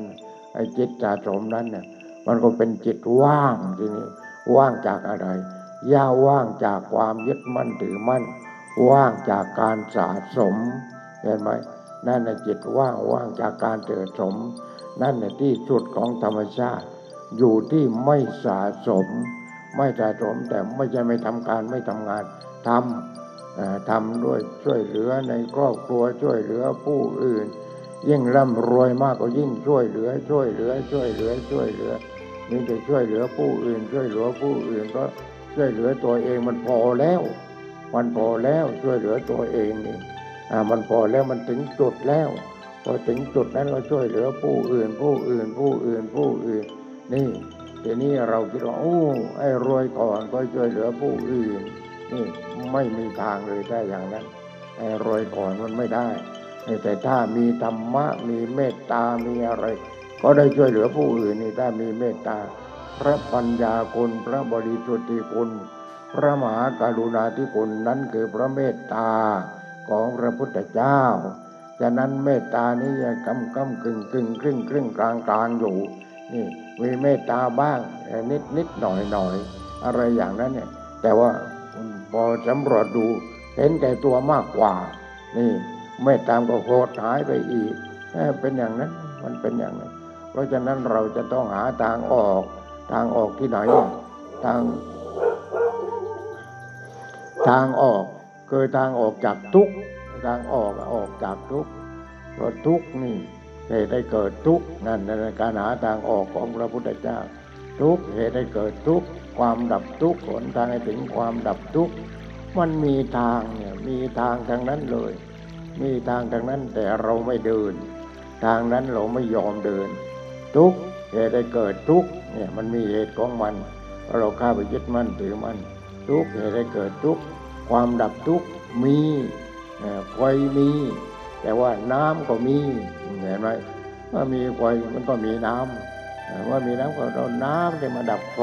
ไอ้จิตสะสมนั้นเนี่ยมันก็เป็นจิตว่างทีนี้ว่างจากอะไร ย่าว่างจากความยึดมั่นถือมั่น ว่างจากการสะสม เห็นไหมนั่นในจิตว่างว่างจากการเกิดสม นั่นในที่สุดของธรรมชาติ อยู่ที่ไม่สะสม ไม่สะสมแต่ไม่ใช่ไม่ทำการไม่ทำงานทำทำด้วยช่วยเหลือในครอบครัวช่วยเหลือผู้อื่น ยิ่งร่ำรวยมากก็ยิ่งช่วยเหลือ ช่วยเหลือ ช่วยเหลือช่วยเหลือนี่จะช่วยเหลือผู้อื่น ช่วยเหลือผู้อื่นก็ช่วยเหลือตัวเองมันพอแล้ว มันพอแล้วช่วยเหลือตัวเองนี่อ่ามันพอแล้วมันถึงจุดแล้วพอถึงจุดนั้นเราช่วยเหลือผู้อื่น ผู้อื่น ผู้อื่นผู้อื่นนี่ ทีนี้เราคิดว่าโอ้ไอ้รวยก่อนก็ช่วยเหลือผู้อื่นนี่ไม่มีทางเลยถ้อย่างนั้นไอ้รวยก่อนมันไม่ได้แต่ถ้ามีธรรมะมีเมตตามีอะไร ก็ได้ช่วยเหลือผู้อื่นนี่ถ้ามีเมตตา พระปัญญาคุณพระบริสุทธิคุณ พระมหากรุณาธิคุณนั้นคือพระเมตตาของพระพุทธเจ้าฉะนั้นเมตตานี้ยังกำกำกึ่งกึ่งครึ่งครึ่งกลางกลางอยู่นี่ มีเมตตาบ้างนิดนิดหน่อยหน่อยอะไรอย่างนั้นเนี่ย แต่ว่าพอสำรวจดูเห็นแก่ตัวมากกว่า นี่เมตตามก็โหดหายไปอีกเป็นอย่างนั้นมันเป็นอย่างนั้น เพราะฉะนั้นเราจะต้องหาทางออกทางออกที่ไหนทาง ทางออกคือทางออกจากทุกทางออกออกจากทุกเพราะทุกนี่ เหตุให้เกิดทุกข์นั่นในการหาทางออกของพระพุทธเจ้า ทุกข์เหตุให้เกิดทุกข์ความดับทุกข์หนทางให้ถึงความดับทุกข์มันมีทางเนี่ยมีทางทางนั้นเลย มีทางทางนั้นแต่เราไม่เดิน ทางนั้นเราไม่ยอมเดิน ทุกข์เหตุได้เกิดทุกข์เนี่ยมันมีเหตุของมันเราะเราข้าไปยึดมั่นถือมั่นทุกข์เหตุได้เกิดทุกข์ความดับทุกข์มีเอ่อไฟมี แต่ว่าน้ำก็มีเห็นไหมเมื่อมีไฟมันก็มีน้ำเอ่อเมื่อมีน้ำก็เราน้ำจะมาดับไฟ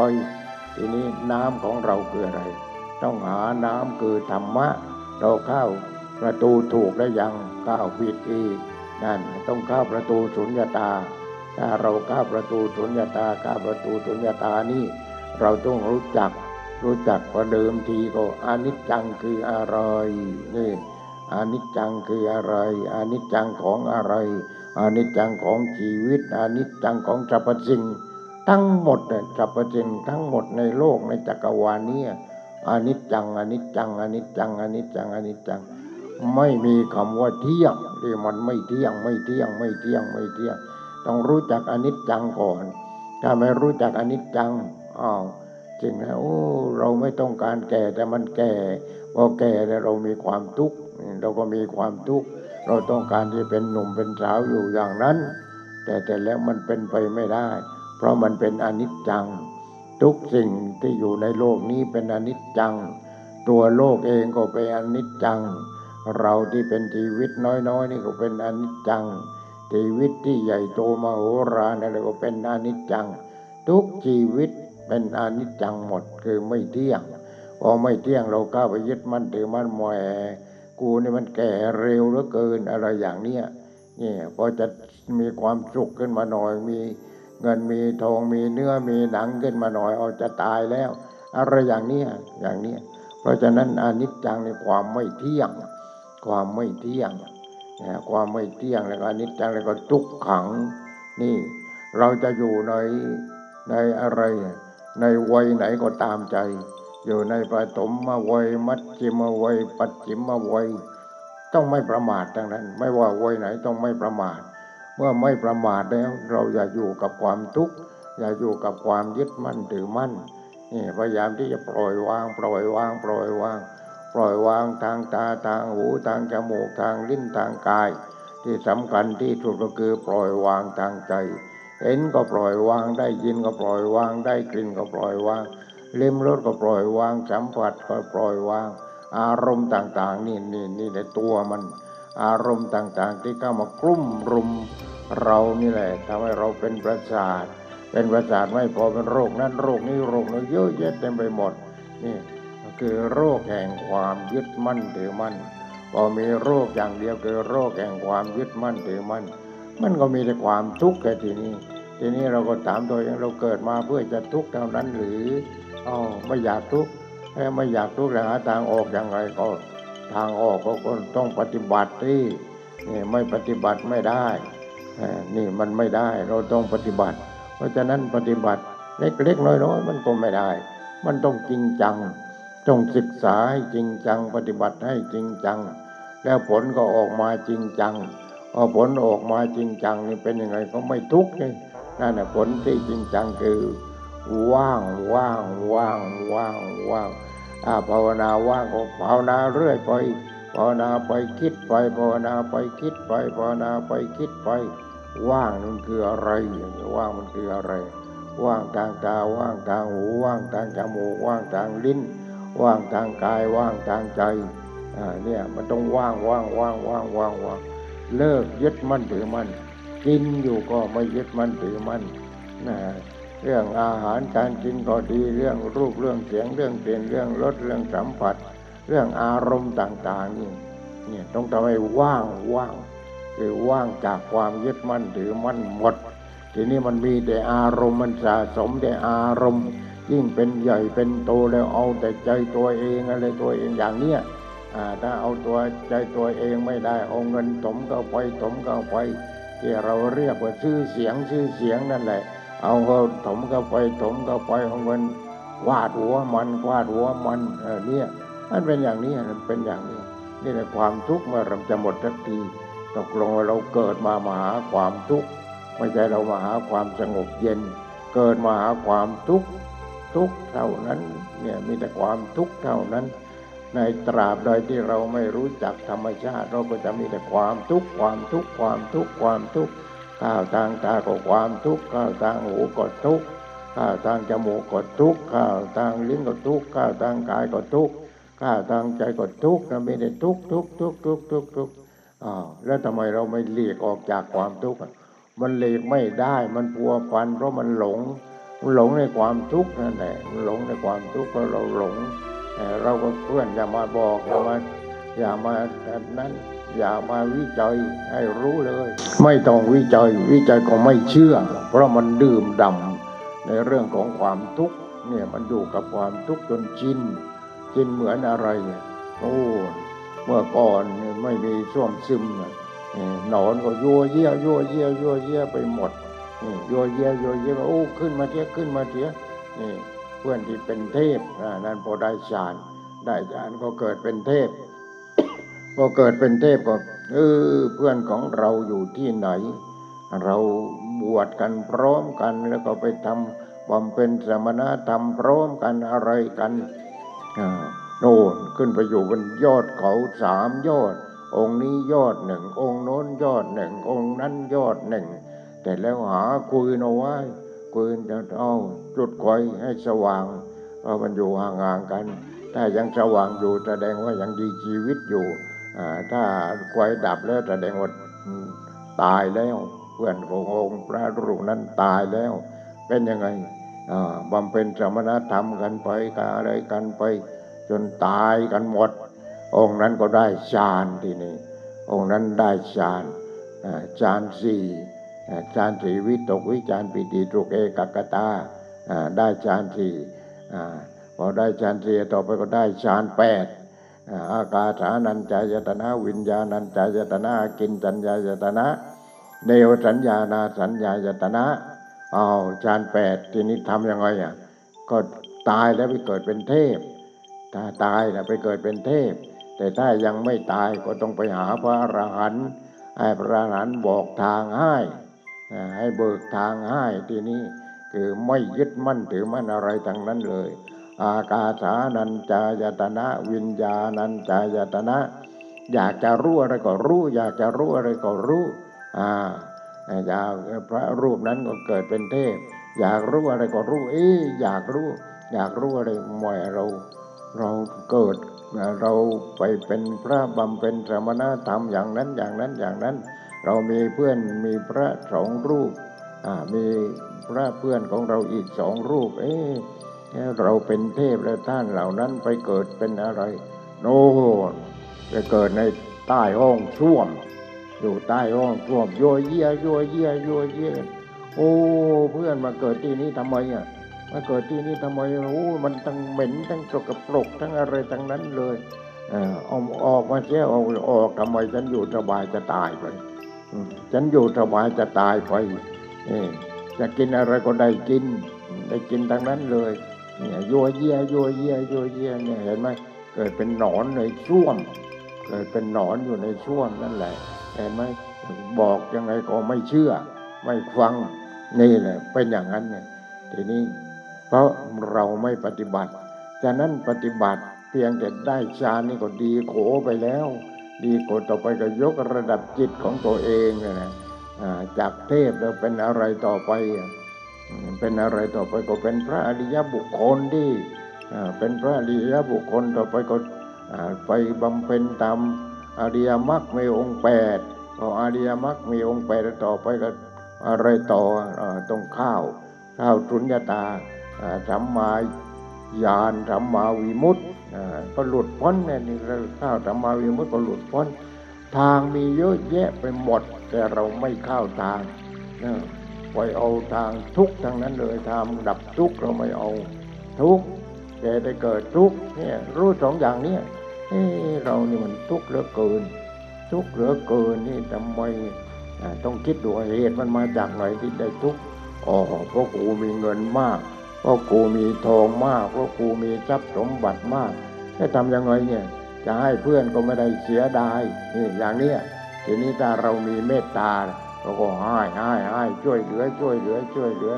ทีนี้น้ำของเราคืออะไร ต้องหาน้ำคือธรรมะ เราเข้าประตูถูกแล้วยังก้าวผิดอีกนั่นต้องเข้าประตูสุญญตา ถ้าเราก้าประตูสุญญตาก้าประตูสุญญตานี่ เราต้องรู้จักรู้จักว่าเดิมทีก็อนิจจังคืออะไรนี่ อนิจจังคืออะไรอนิจจังของอะไรอนิจจังของชีวิตอนิจจังของสรรพสิ่งทั้งหมดเนี่ยสรรพสิ่งทั้งหมดในโลกในจักรวาลนี้อนิจจังอนิจจังอนิจจังอนิจจังอนิจจัง ไม่มีคำว่าเที่ยงที่มันไม่เที่ยงไม่เที่ยงไม่เที่ยงไม่เที่ยง ต้องรู้จักอนิจจังก่อน ถ้าไม่รู้จักอนิจจังอ้าวจริงนะโอ้เราไม่ต้องการแก่แต่มันแก่พอแก่แล้วเรามีความทุกข์ เราก็มีความทุกข์เราต้องการที่เป็นหนุ่มเป็นสาวอยู่อย่างนั้น แต่แต่แล้วมันเป็นไปไม่ได้ เพราะมันเป็นอนิจจัง ทุกสิ่งที่อยู่ในโลกนี้เป็นอนิจจัง ตัวโลกเองก็เป็นอนิจจัง เราที่เป็นชีวิตน้อยๆ นี่ก็เป็นอนิจจัง ชีวิตที่ใหญ่โตมโหฬารอะไรก็เป็นอนิจจัง ทุกชีวิตเป็นอนิจจังหมดคือไม่เที่ยงพอไม่เที่ยงเราก้าวไปยึดมั่นถือมั่นแหม กูนี่มันแก่เร็วเหลือเกินอะไรอย่างเนี้ยนี่พอจะมีความสุขขึ้นมาหน่อยมีเงินมีทองมีเนื้อมีหนังขึ้นมาหน่อยเอาจะตายแล้ว อะไรอย่างเนี้ยอย่างเนี้ยเพราะฉะนั้นอนิจจังในความไม่เที่ยง ความไม่เที่ยงนะความไม่เที่ยงแล้วก็อนิจจังแล้วก็ทุกขัง นี่ เราจะอยู่ในในอะไร ในวัยไหนก็ตามใจ อยู่ในปฐมมวัยมัชชิมวัยปัจฉิมวัยต้องไม่ประมาททั้งนั้น ไม่ว่าวัยไหนต้องไม่ประมาท เมื่อไม่ประมาทแล้ว เราอย่าอยู่กับความทุกข์อย่าอยู่กับความยึดมั่นถือมั่นนี่พยายามที่จะปล่อยวาง ปล่อยวาง ปล่อยวาง ปล่อยวางทางตาทางหูทางจมูกทางลิ้นทางกาย ที่สำคัญที่สุดก็คือปล่อยวางทางใจ เห็นก็ปล่อยวางได้ยินก็ปล่อยวางได้กลิ่นก็ปล่อยวาง ลิ้มรสก็ปล่อยวางสัมผัสก็ปล่อยวาง อารมณ์ต่าง ๆ นี่นี่นี่ในตัวมัน อารมณ์ต่างๆ ที่เข้ามากลุ่มรุมเรานี่แหละทำให้เราเป็นประสาท เป็นประสาทไม่พอเป็นโรคนั้นโรคนี้โรคนี้เยอะแยะเต็มไปหมดนี่คือโรคแห่งความยึดมั่นถือมั่นพอมีโรคอย่างเดียวคือโรคแห่งความยึดมั่นถือมั่นมันก็มีแต่ความทุกข์แค่ทีนี้ ทีนี้เราก็ถามตัวเองเราเกิดมาเพื่อจะทุกข์เท่านั้นหรือ อ๋อไม่อยากทุกข์ไม่อยากทุกข์แล้วหาทางออกอย่างไรก็ทางออกก็ต้องปฏิบัติที่นี่ไม่ปฏิบัติไม่ได้นี่มันไม่ได้เราต้องปฏิบัติ เพราะฉะนั้นปฏิบัติเล็กๆน้อยๆมันก็ไม่ได้ มันต้องจริงจังต้องศึกษาให้จริงจัง ปฏิบัติให้จริงจัง แล้วผลก็ออกมาจริงจังพอผลออกมาจริงจังนี่เป็นยังไงก็ไม่ทุกข์นี่นั่นแหละผลที่จริงจังคือ ว่างว่างว่างว่างว่างถ้าภาวนาว่างก็ภาวนาเรื่อยไปภาวนาไปคิดไปภาวนาไปคิดไปภาวนาไปคิดไป ว่างมันคืออะไรว่างมันคืออะไร ว่างทางตาว่างทางหูว่างทางจมูกว่างทางลิ้น ว่างทางกายว่างทางใจอ่าเนี่ยมันต้องว่างว่างว่างว่างว่างว่างเลิกยึดมั่นถือมั่นกินอยู่ก็ไม่ยึดมั่นถือมั่นนะ เรื่องอาหารการกินก็ดีเรื่องรูปเรื่องเสียงเรื่องเปลี่ยนเรื่องรสเรื่องสัมผัส เรื่องอารมณ์ต่าง ๆ นี่เนี่ยต้องทำให้ว่างว่างคือว่างจากความยึดมั่นถือมั่นหมด ทีนี้มันมีแต่อารมณ์มันสะสมแต่อารมณ์ ยิ่งเป็นใหญ่เป็นโตแล้วเอาแต่ใจตัวเองอะไรตัวเองอย่างเนี้ยถ้าเอาตัวใจตัวเองไม่ได้เอาเงินถมเข้าไปถมเข้าไปที่เราเรียกว่าชื่อเสียงชื่อเสียงนั่นแหละ เอาเขาถมเข้าไปถมเข้าไปเอาเงินวาดหัวมันวาดหัวมันเออเนี่ยมันเป็นอย่างนี้มันเป็นอย่างนี้ นี่แหละความทุกข์เมื่อเราจะหมดทักทีตกลงเราเกิดมามาหาความทุกข์ไม่ใช่เรามาหาความสงบเย็น เกิดมาหาความทุกข์ทุกข์เท่านั้นเนี่ยมีแต่ความทุกข์เท่านั้น ในตราบใดที่เราไม่รู้จักธรรมชาติ เราก็จะมีแต่ความทุกข์ความทุกข์ความทุกข์ความทุกข์ ข้าวทางตาก็ความทุกข์ข้าวทางหูก็ทุกข์ข้าวทางจมูกก็ทุกข์ข้าวทางลิ้นก็ทุกข์ข้าวทางกายก็ทุกข์ข้าวทางใจก็ทุกข์นะไม่ได้ทุกข์ทุกข์ทุกข์ทุกข์ทุกข์ทุกข์อ้าวแล้วทำไมเราไม่เลียกออกจากความทุกข์มันเลีกไม่ได้มันพัวพันเพราะมันหลงหลงในความทุกข์นั่นแหละหลงในความทุกข์เพราะเราหลง เราก็เพื่อนอย่ามาบอกอย่ามาอย่ามาแบบนั้น อย่ามาวิจัยให้รู้เลย ไม่ต้องวิจัยวิจัยก็ไม่เชื่อ เพราะมันดื่มดำในเรื่องของความทุกข์เนี่ยมันอยู่กับความทุกข์จนชินชินเหมือนอะไรเนี่ยโอ้เมื่อก่อนไม่มีส้วมซึมนี่หนอนก็ยัวเยี่ยยัวเยี่ยยัวเยี่ยไปหมดนี่โยเยโยเยโอ้ขึ้นมาเทียขึ้นมาเทียนี่เพื่อนที่เป็นเทพนั่นพอได้ฌานได้ฌานก็เกิดเป็นเทพ พอเกิดเป็นเทพก็เออเพื่อนของเราอยู่ที่ไหน เราบวชกันพร้อมกันแล้วก็ไปทำบำเพ็ญสมณธรรมพร้อมกันอะไรกันโน่นขึ้นไปอยู่บนยอดเขาสามยอด องค์นี้ยอดหนึ่ง องค์โน้นยอดหนึ่ง องค์นั้นยอดหนึ่ง แต่แล้วหาคุยเอาไว้คุยจะเอาจุดไฟให้สว่างเพราะมันอยู่ห่างๆกัน ถ้ายังสว่างอยู่แสดงว่ายังดีชีวิตอยู่ ถ้าไฟดับแล้วแสดงว่าตายแล้วเพื่อนขององค์พระรูปนั้นตายแล้ว เป็นยังไงบำเพ็ญสมณธรรมกันไปกอะไรกันไป จนตายกันหมด องค์นั้นก็ได้ฌานทีนี้องค์นั้นได้ฌานฌานสี่ฌานสี่วิตกวิจารปิติทุกเอกกตาอ่าได้ฌานสี่พอได้ฌานสี่ต่อไปก็ได้ฌานแปด อากาสานัญจายตนะ วิญญาณัญจายตนะอากินจัญญายตนะ เนวสัญญานาสัญญายตนะอ้าฌานแปดทีนี้ทำยังไงอะก็ตายแล้วไปเกิดเป็นเทพ ถ้าตายนะไปเกิดเป็นเทพ แต่ถ้ายังไม่ตายก็ต้องไปหาพระอรหันต์ให้พระอรหันต์บอกทางให้ให้เบิกทางให้ทีนี้คือไม่ยึดมั่นถือมั่นอะไรทั้งนั้นเลย อากาสานัญจายตนะ วิญญาณัญจายตนะ อยากจะรู้อะไรก็รู้ อยากจะรู้อะไรก็รู้อ่าอยากพระรูปนั้นก็เกิดเป็นเทพ อยากรู้อะไรก็รู้ เอ๊ะอยากรู้ อยากรู้อะไรมอยเรา เราเกิดเราไปเป็นพระบำเพ็ญสมณธรรมอย่างนั้นอย่างนั้นอย่างนั้น เรามีเพื่อนมีพระสองรูปอ่ามีพระเพื่อนของเราอีกสองรูป เอ๊ะ เราเป็นเทพแล้วท่านเหล่านั้นไปเกิดเป็นอะไร โน่นไปเกิดในใต้ห้องส้วม อยู่ใต้ห้องส้วมโยเยี่ยโยเยี่ยโยเยี่ยโอ้เพื่อนมาเกิดที่นี้ทำไมอะมาเกิดที่นี่ทำไมโอ้มันทั้งเหม็นทั้งสกปรกทั้งอะไรทั้งนั้นเลยเอออาออกมาเสียเอาออกทำไมฉันอยู่สบายจะตายไปฉันอยู่สบายจะตายไปจะกินอะไรก็ได้กิน ได้กินทั้งนั้นเลย เนี่ยยัวเยียยัวเยียยัวเยียเนี่ยเห็นไหมเกิดเป็นหนอนในช่วม เกิดเป็นหนอนอยู่ในช่วมนั่นแหละ เห็นไหมบอกยังไงก็ไม่เชื่อ ไม่ฟังนี่แหละเป็นอย่างนั้นเนี่ยทีนี้ เพราะเราไม่ปฏิบัติฉะนั้นปฏิบัติเพียงแต่ได้ฌานนี่ก็ดีโขไปแล้ว ดีโขต่อไปก็ยกระดับจิตของตัวเองนี่ยนะจากเทพแล้วเป็นอะไรต่อไปอะ เป็นอะไรต่อไปก็เป็นพระอริยบุคคลที่เป็นพระอริยบุคคลต่อไปก็ไปบำเพ็ญตามอริยมรรคมีองค์แปดพออริยมรรคมีองค์แปดแล้วต่อไปก็อะไรต่ออต้องข้าวข้าวสุญญตาสัมมาญาณสัมมาวิมุตติก็หลุดพ้นเนี่ยนี่เราเข้าวสัมมาวิมุตติก็หลุดพ้น ทางมีเยอะแยะไปหมด แต่เราไม่เข้าทาง นะไปเอาทางทุกทางนั้นเลยทางดับทุกเราไม่เอา ทุกแกได้เกิดทุกเนี่ยรู้สองอย่างเนี้เอ้เรานี่มันทุกข์เหลือเกิน ทุกข์เหลือเกินนี่ทำไมต้องคิดดูว่าเหตุมันมาจากไหนที่ได้ทุกข์อ๋อเพราะกูมีเงินมากเพราะกูมีทองมากเพราะกูมีทรัพย์สมบัติมากจะทำยังไงเนี่ย จะให้เพื่อนก็ไม่ได้เสียดายนี่อย่างเนี้ยทีนี้ถ้าเรามีเมตตา เราก็ให้ให้ให้ช่วยเหลือ ช่วยเหลือ ช่วยเหลือ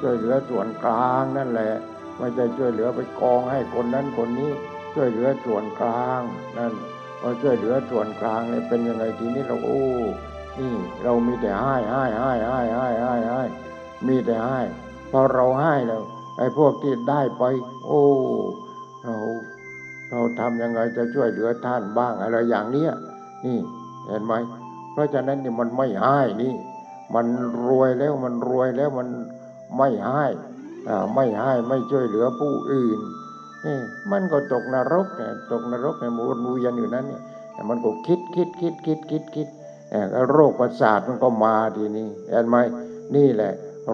ช่วยเหลือส่วนกลางนั่นแหละ ไม่ใช่ช่วยเหลือไปกองให้คนนั้นคนนี้ ช่วยเหลือส่วนกลางนั่นพอช่วยเหลือส่วนกลางเนี่ยเป็นยังไงทีนี้เราโอ้นี่เรามีแต่ให้ให้ให้ให้ให้ให้ให้มีแต่ให้พอเราให้แล้วไอ้พวกที่ได้ไป โอ้เราเราทำยังไงจะช่วยเหลือท่านบ้างอะไรอย่างเนี้ยนี่เห็นไหม เพราะฉะนั้นนี่มันไม่ให้นี่ มันรวยแล้วมันรวยแล้วมันไม่ให้ไม่ให้ไม่ช่วยเหลือผู้อื่นนี่มันก็ตกนรกเนี่ยตกนรกเนี่ยวนเวียนอยู่นั้นเนี่ยมันก็คิดคิดคิดคิดคิดคิดโรคประสาทมันก็มาทีนี้เห็นไหมนี่แหละ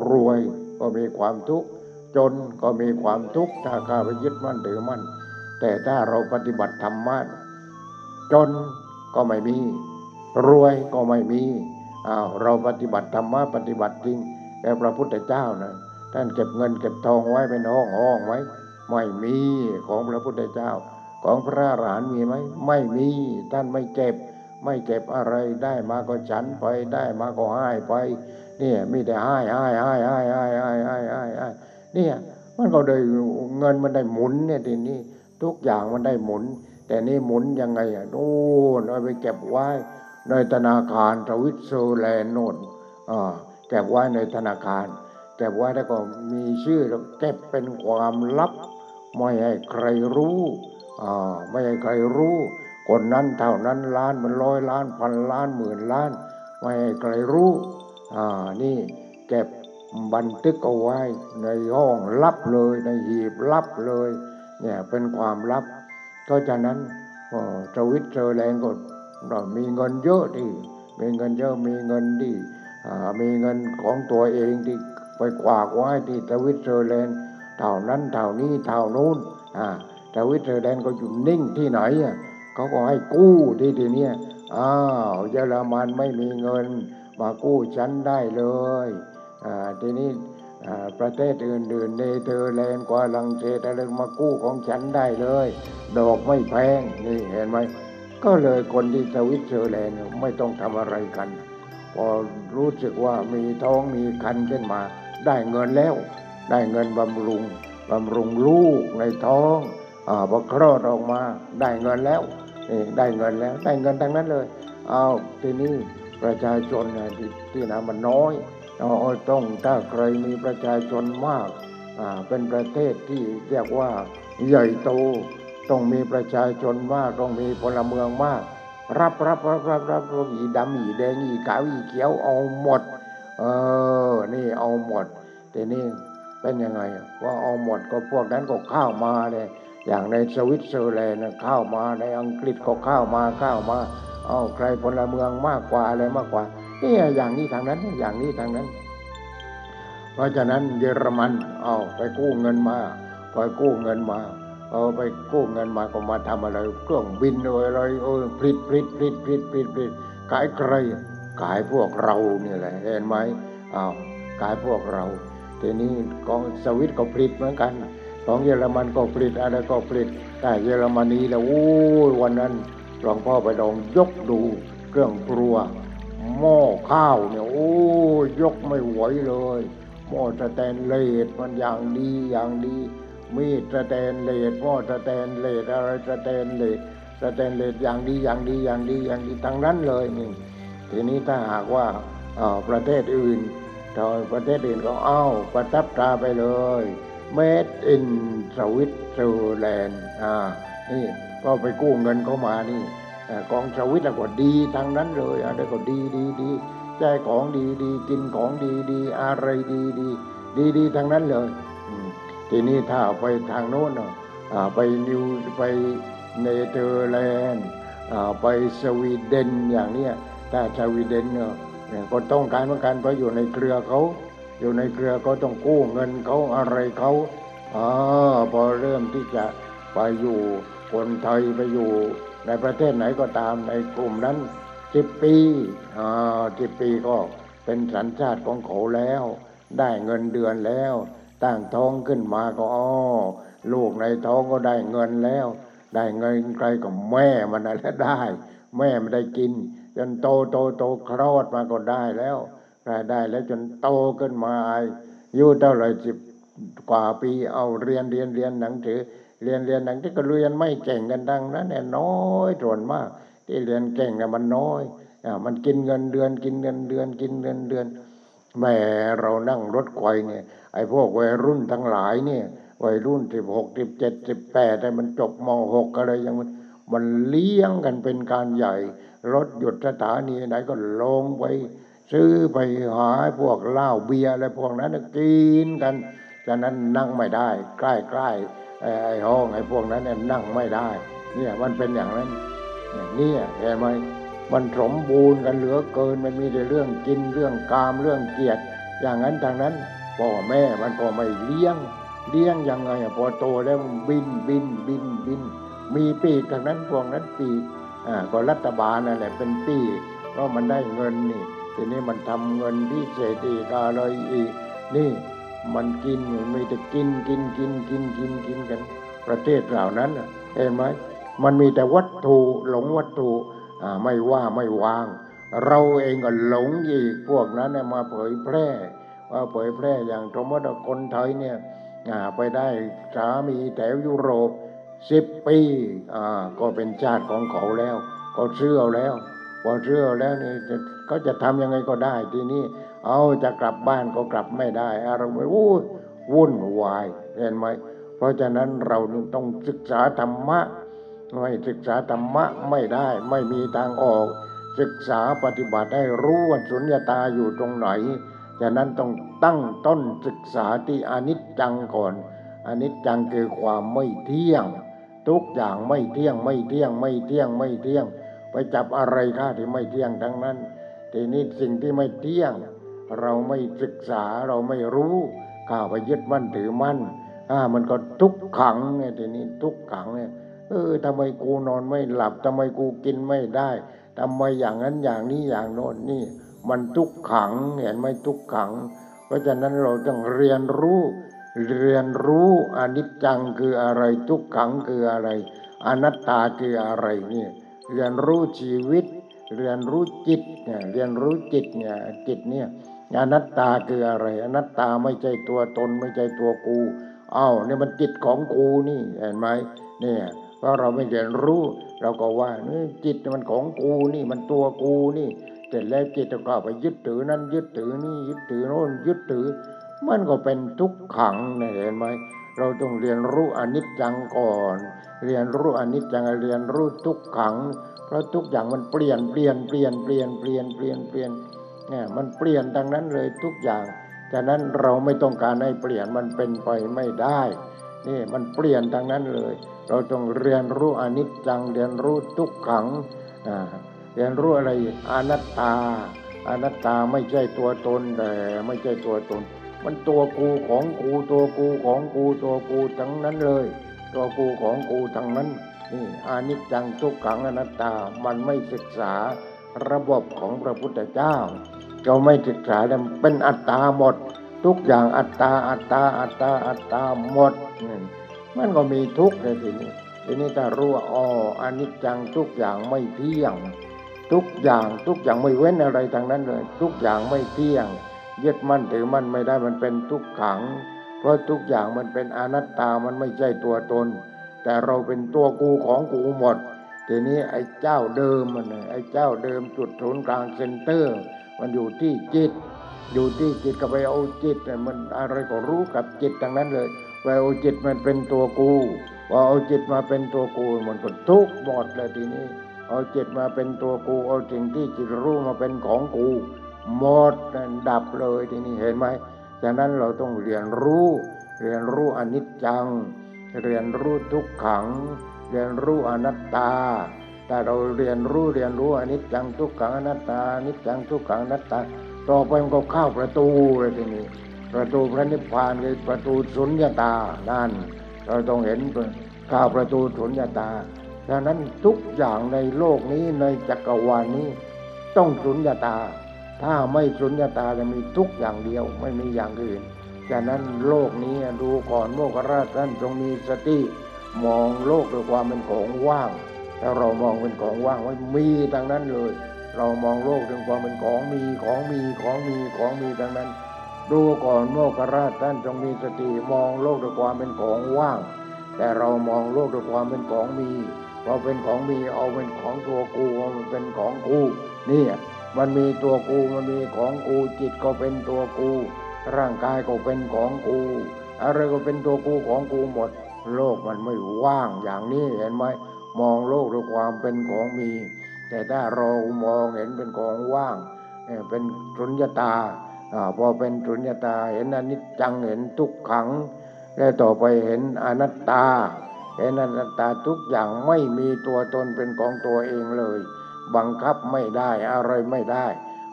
รวยก็มีความทุกข์จนก็มีความทุกข์ถ้าข้าไปยึดมั่นถือมั่นแต่ถ้าเราปฏิบัติธรรมะจนก็ไม่มี รวยก็ไม่มีอ้าวเราปฏิบัติธรรมะปฏิบัติจริงแต่พระพุทธเจ้านะท่านเก็บเงินเก็บทองไว้เป็นห้องห้องไว้ ไม่มีของพระพุทธเจ้า ของพระอรหันต์มีไหมไม่มีท่านไม่เก็บ ไม่เก็บอะไรได้มาก็ฉันไปได้มาก็ให้ไป เนี่ยมีแต่ให้ให้ให้ให้ให้ให้ให้ให้ให้เนี่ยมันก็ได้เงินมันได้หมุนเนี่ยทีนี้ทุกอย่างมันได้หมุน แต่นี่หมุนยังไงอะโน่นเอาไปเก็บไว้ ในธนาคารสวิตเซอร์แลนด์โน่นเก็บไว้ในธนาคาร เก็บไว้แล้วก็มีชื่อแล้วเก็บเป็นความลับ ไม่ให้ใครรู้ไม่ให้ใครรู้ คนนั้นเท่านั้นล้านมันร้อยล้านพันล้านหมื่นล้าน ไม่ให้ใครรู้นี่เก็บบันทึกเอาไว้ในห้องลับเลย ในหีบลับเลย เนี่ยเป็นความลับเพราะฉะนั้นอ๋อสวิตเซอร์แลนด์ก็ เรามีเงินเยอะดิมีเงินเยอะมีเงินดีมีเงินของตัวเองที่ไปฝากไว้ที่สวิตเซอร์แลนด์เท่านั้นเท่านี้เท่านู้นอ่าสวิตเซอร์แลนด์ก็อยู่นิ่งที่ไหนอะเขาก็ให้กู้ที่ทีเนี้ยอ้าวเยอรมันไม่มีเงิน มากู้ฉันได้เลยอ่าทีนี้ประเทศอื่นๆเนเธอร์แลนด์กว่าลังเศสอะไรมากู้ของฉันได้เลย ดอกไม่แพงนี่เห็นไหม ก็เลยคนที่สวิตเซอร์แลนด์ไม่ต้องทำอะไรกัน พอรู้สึกว่ามีท้องมีครรภ์ขึ้นมา ได้เงินแล้ว ได้เงินบำรุงบำรุงลูกในท้องอพอคลอดออกมาได้เงินแล้วนี่ได้เงินแล้ว ได้เงินทั้งนั้นเลย เอาทีนี้ประชาชนเนี่ยที่ที่นะมันน้อยเราต้องถ้าใครมีประชาชนมากอ่าเป็นประเทศที่เรียกว่าใหญ่โต ต้องมีประชาชนมากต้องมีพลเมืองมาก รับรับรับรับรับพวกอีดำอีแดงอีขาวอีเขียวเอาหมด เออ นี่เอาหมดแต่นี่เป็นยังไงว่าเอาหมดก็พวกนั้นก็เข้ามาเลยอย่างในสวิตเซอร์แลนด์เข้ามาในอังกฤษก็เข้ามาเข้ามาเอาใครพลเมืองมากกว่าอะไรมากกว่าเนี่ยอย่างนี้ทางนั้นอย่างนี้ทางนั้น เพราะฉะนั้นเยอรมันเอาไปกู้เงินมาไปกู้เงินมา เอาไปกู้เงินมาก็มาทำอะไร เครื่องบินอะไรเออผลิตผลิตผลิตผลิตผลิตผลิตขายใครขายพวกเราเนี่ยแหละเห็นไหมอ้าวขายพวกเราทีนี้ของสวิตก็ผลิตเหมือนกัน ของเยอรมันก็ผลิตอะไรก็ผลิตแต่เยอรมนีแล้วโอ้ยวันนั้นหลวงพ่อไปลองยกดูเครื่องครัว หม้อข้าวเนี่ยโอ้ยยกไม่ไหวเลย หม้อสแตนเลสมันอย่างดีอย่างดี มีดสแตนเลสหม้อสแตนเลสอะไรสแตนเลสสแตนเลสอย่างดีอย่างดีอย่างดีอย่างดีทั้งนั้นเลยนี่ทีนี้ถ้าหากว่าประเทศอื่นถ้าประเทศอื่นก็เอ้าประทับตราไปเลย Made in Switzerland อ่านี่ก็ไปกู้เงินเขามานี่ของสวิสแล้วก็ดีทั้งนั้นเลยอะไรก็ดีดีดีใจของดีดีกินของดีดีอะไรดีดีดีดีทั้งนั้นเลย ทีนี้ถ้าไปทางโน้นอ่าไปนิวไปเนเธอร์แลนด์อ่าไปสวีเดนอย่างเนี้ยถ้าสวีเดนเนี่ยเนี่ยก็ต้องการเหมือนกันเพราะอยู่ในเครือเขา อยู่ในเครือก็ต้องกู้เงินเขาอะไรเขาอ่าพอเริ่มที่จะไปอยู่คนไทยไปอยู่ ในประเทศไหนก็ตามในกลุ่มนั้นสิบปีอ่าสิบปีก็เป็นสัญชาติของเขาแล้ว ได้เงินเดือนแล้ว ตั้งท้องขึ้นมาก็อ้อลูกในท้องก็ได้เงินแล้ว ได้เงินใครก็แม่มันนั่นแหละได้ แม่มันได้กิน จนโตโตโตคลอดมาก็ได้แล้วได้ได้แล้วจนโตขึ้นมาอายุเท่าไรสิบกว่าปีเอาเรียนเรียนเรียนหนังสือเรียนเรียนหนังที่ก็เรียนไม่เก่งกันดังนั้นเนี่ยน้อยส่วนมาก ที่เรียนเก่งเนี่ยมันน้อยอ่ามันกินเงินเดือนกินเงินเดือนกินเงินเดือนแหม่เรานั่งรถไฟเนี่ย ไอ้พวกวัยรุ่นทั้งหลายเนี่ยวัยรุ่นสิบหกสิบเจ็ดสิบแปดแต่มันจบมหกอะไรยังมันมันเลี้ยงกันเป็นการใหญ่ รถหยุดสถานีไหนก็ลงไป ซื้อไปหาพวกเหล้าเบียร์อะไรพวกนั้นกินกันฉะนั้นนั่งไม่ได้ ใกล้ใกล้ๆไอ้ห้องไอ้พวกนั้นเนี่ยนั่งไม่ได้ เนี่ยมันเป็นอย่างนั้นเนี่ยเห็นไหมมันสมบูรณ์กันเหลือเกินมันมีแต่เรื่องกินเรื่องกามเรื่องเกียรติอย่างนั้นทางนั้น พ่อแม่มันก็ไม่เลี้ยง เลี้ยงยังไงพอโตแล้วบินบินบินบิน มีปีกทางนั้นพวกนั้นปีกอ่าก็รัฐบาลนั่นแหละเป็นปีกเพราะมันได้เงินนี่ ทีนี้มันทำเงินพิเศษอีกอะไรอีก นี่มันกินมีแต่กินกินกินกินกินกินกัน ประเทศเหล่านั้นเห็นไหมมันมีแต่วัตถุหลงวัตถุอ่าไม่ว่าไม่วาง เราเองก็หลงอีกพวกนั้นมาเผยแพร่ ว่าเผยแพร่อย่างสมมติคนไทยเนี่ยไปได้สามีแถวยุโรปสิบปีก็เป็นชาติของเขาแล้วเขาเชื่อแล้วพอเชื่อแล้วนี่จะเขาจะทำยังไงก็ได้ทีนี้เอาจะกลับบ้านก็กลับไม่ได้อารมณ์วู้วุ่นวายเห็นไหมเพราะฉะนั้นเราต้องศึกษาธรรมะไม่ศึกษาธรรมะไม่ได้ไม่มีทางออก ศึกษาปฏิบัติให้รู้ว่าสุญญตาอยู่ตรงไหน ฉะนั้นต้องตั้งต้นศึกษาที่อนิจจังก่อนอนิจจังคือความไม่เที่ยง ทุกอย่างไม่เที่ยงไม่เที่ยงไม่เที่ยงไม่เที่ยง ไปจับอะไรข้าที่ไม่เที่ยงทั้งนั้นทีนี้สิ่งที่ไม่เที่ยง เราไม่ศึกษาเราไม่รู้ข้าไปยึดมั่นถือมั่นอ่ามันก็ทุกขังไงทีนี้ทุกขังเนี่ยเออทำไมกูนอนไม่หลับทำไมกูกินไม่ได้ทำไมอย่างนั้นอย่างนี้อย่างโน้นนี่ มันทุกขังเห็นไหมทุกขัง เพราะฉะนั้นเราต้องเรียนรู้ เรียนรู้อนิจจังคืออะไรทุกขังคืออะไร อนัตตาคืออะไรนี่เรียนรู้ชีวิต เรียนรู้จิตเนี่ยเรียนรู้จิตเนี่ยจิตเนี่ยอนัตตาคืออะไร อนัตตาไม่ใช่ตัวตนไม่ใช่ตัวกูอ้าวเนี่ยมันจิตของกูนี่เห็นไหมเนี่ยเพราะเราไม่เรียนรู้ เราก็ว่านี่จิตมันของกูนี่มันตัวกูนี่ เสร็จแล้วจิตก็ไปยึดถือนั่นยึดถือนี่ยึดถือโน่นยึดถือ มันก็เป็นทุกขังเนี่ยเห็นไหมเราต้องเรียนรู้อนิจจังก่อน เรียนรู้อนิจจังเรียนรู้ทุกขัง เพราะทุกอย่างมันเปลี่ยนเปลี่ยนเปลี่ยนเปลี่ยนเปลี่ยนเปลี่ยนเปลี่ยนเนี่ยมันเปลี่ยนดังนั้นเลยทุกอย่างฉะนั้นเราไม่ต้องการให้เปลี่ยนมันเป็นไปไม่ได้นี่มันเปลี่ยนดังนั้นเลย เราต้องเรียนรู้อนิจจังเรียนรู้ทุกขังอ่า เรียนรู้อะไรอนัตตาอนัตตาไม่ใช่ตัวตนแต่ไม่ใช่ตัวตน มันตัวกูของกูตัวกูของกูตัวกูทั้งนั้นเลย ตัวกูของกูทั้งนั้นนี่อนิจจังทุกขังอนัตตามันไม่ศึกษาระบบของพระพุทธเจ้าเราไม่ศึกษาแล้วเป็นอัตตาหมด ทุกอย่างอัตตาอัตตาอัตตาอัตตาหมดนี่มันก็มีทุกข์เลยทีนี้ทีนี้ถ้ารู้ว่าอ๋ออนิจจังทุกอย่างไม่เที่ยง ทุกอย่างทุกอย่างไม่เว้นอะไรทางนั้นเลย ทุกอย่างไม่เที่ยง ยึดมั่นถือมั่นไม่ได้มันเป็นทุกขัง เพราะทุกอย่างมันเป็นอนัตตามันไม่ใช่ตัวตน แต่เราเป็นตัวกูของกูหมด ทีนี้ไอ้เจ้าเดิมมันไอ้เจ้าเดิมจุดศูนย์กลางเซ็นเตอร์ มันอยู่ที่จิต อยู่ที่จิตก็ไปเอาจิตมันอะไรก็รู้กับจิตทั้งนั้นเลยไปเอาจิตมันเป็นตัวกูพอเอาจิตมาเป็นตัวกูมันก็ทุกข์หมดเลยทีนี้ เอาจิตมาเป็นตัวกู เอาสิ่งที่จิตรู้มาเป็นของกูหมดดับเลยทีนี้เห็นไหมฉะนั้นเราต้องเรียนรู้ เรียนรู้อนิจจัง เรียนรู้ทุกขัง เรียนรู้อนัตตาถ้าเราเรียนรู้เรียนรู้อนิจจังทุกขังอนัตตาอนิจจังทุกขังอนัตตาต่อไปมันก็เข้าประตูเลยทีนี้ ประตูพระนิพพานคือประตูสุญญตานั่นเราต้องเห็นเข้าประตูสุญญตา ฉะนั้นทุกอย่างในโลกนี้ในจักรวาลนี้ ต้องสุญญตา ถ้าไม่สุญญตาจะมีทุกอย่างเดียวไม่มีอย่างอื่นฉะนั้นโลกนี้ดูก่อนโมกราชท่านจงมีสติมองโลกด้วยความเป็นของว่างถ้าเรามองเป็นของว่างไว้มีทั้งนั้นเลย เรามองโลกด้วยความเป็นของมีของมีของมีของมีทั้งนั้น ดูก่อนโมกราชท่านจงมีสติมองโลกด้วยความเป็นของว่าง แต่เรามองโลกด้วยความเป็นของมี พอเป็นของมีเอาเป็นของตัวกูเอามันเป็นของกูนี่มันมีตัวกูมันมีของกูจิตก็เป็นตัวกู ร่างกายก็เป็นของกูอะไรก็เป็นตัวกูของกูหมด โลกมันไม่ว่างอย่างนี้เห็นไหมมองโลกด้วยความเป็นของมี แต่ถ้าเรามองเห็นเป็นของว่างเป็นสุญญตาอาพอเป็นสุญญตาเห็นอนิจจังเห็นทุกขัง แล้วต่อไปเห็นอนัตตา เห็นอนัตตาทุกอย่างไม่มีตัวตนเป็นของตัวเองเลย บังคับไม่ได้อะไรไม่ได้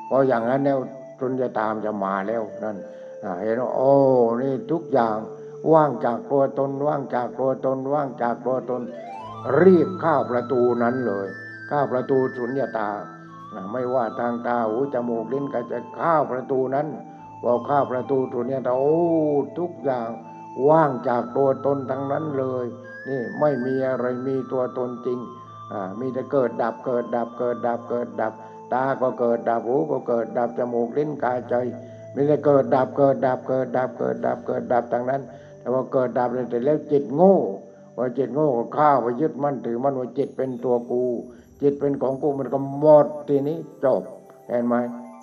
เพราะอย่างนั้นแล้วสุญญตามจะมาแล้วนั่นเห็นว่าโอ้นี่ทุกอย่างว่างจากตัวตนว่างจากตัวตนว่างจากตัวตน รีบเข้าประตูนั้นเลยเข้าประตูสุญญาอ่าไม่ว่าทางตาหูจมูกลิ้นกายใจเข้าประตูนั้นพอเข้าประตูสุญญตาโอ้ทุกอย่าง ว่างจากตัวตนทั้งนั้นเลย นี่ไม่มีอะไรมีตัวตนจริงอ่ามีแต่เกิดดับเกิดดับเกิดดับเกิดดับ ตาก็เกิดดับหูก็เกิดดับจมูกลิ้นกายใจมีแต่เกิดดับเกิดดับเกิดดับเกิดดับเกิดดับทั้งนั้น แต่ว่าเกิดดับเลยแต่แล้วจิตโง่พอจิตโง่ก็ข้าวไปยึดมั่นถือมั่นว่าจิตเป็นตัวกู จิตเป็นของกูมันก็หมดทีนี้จบเห็นไหม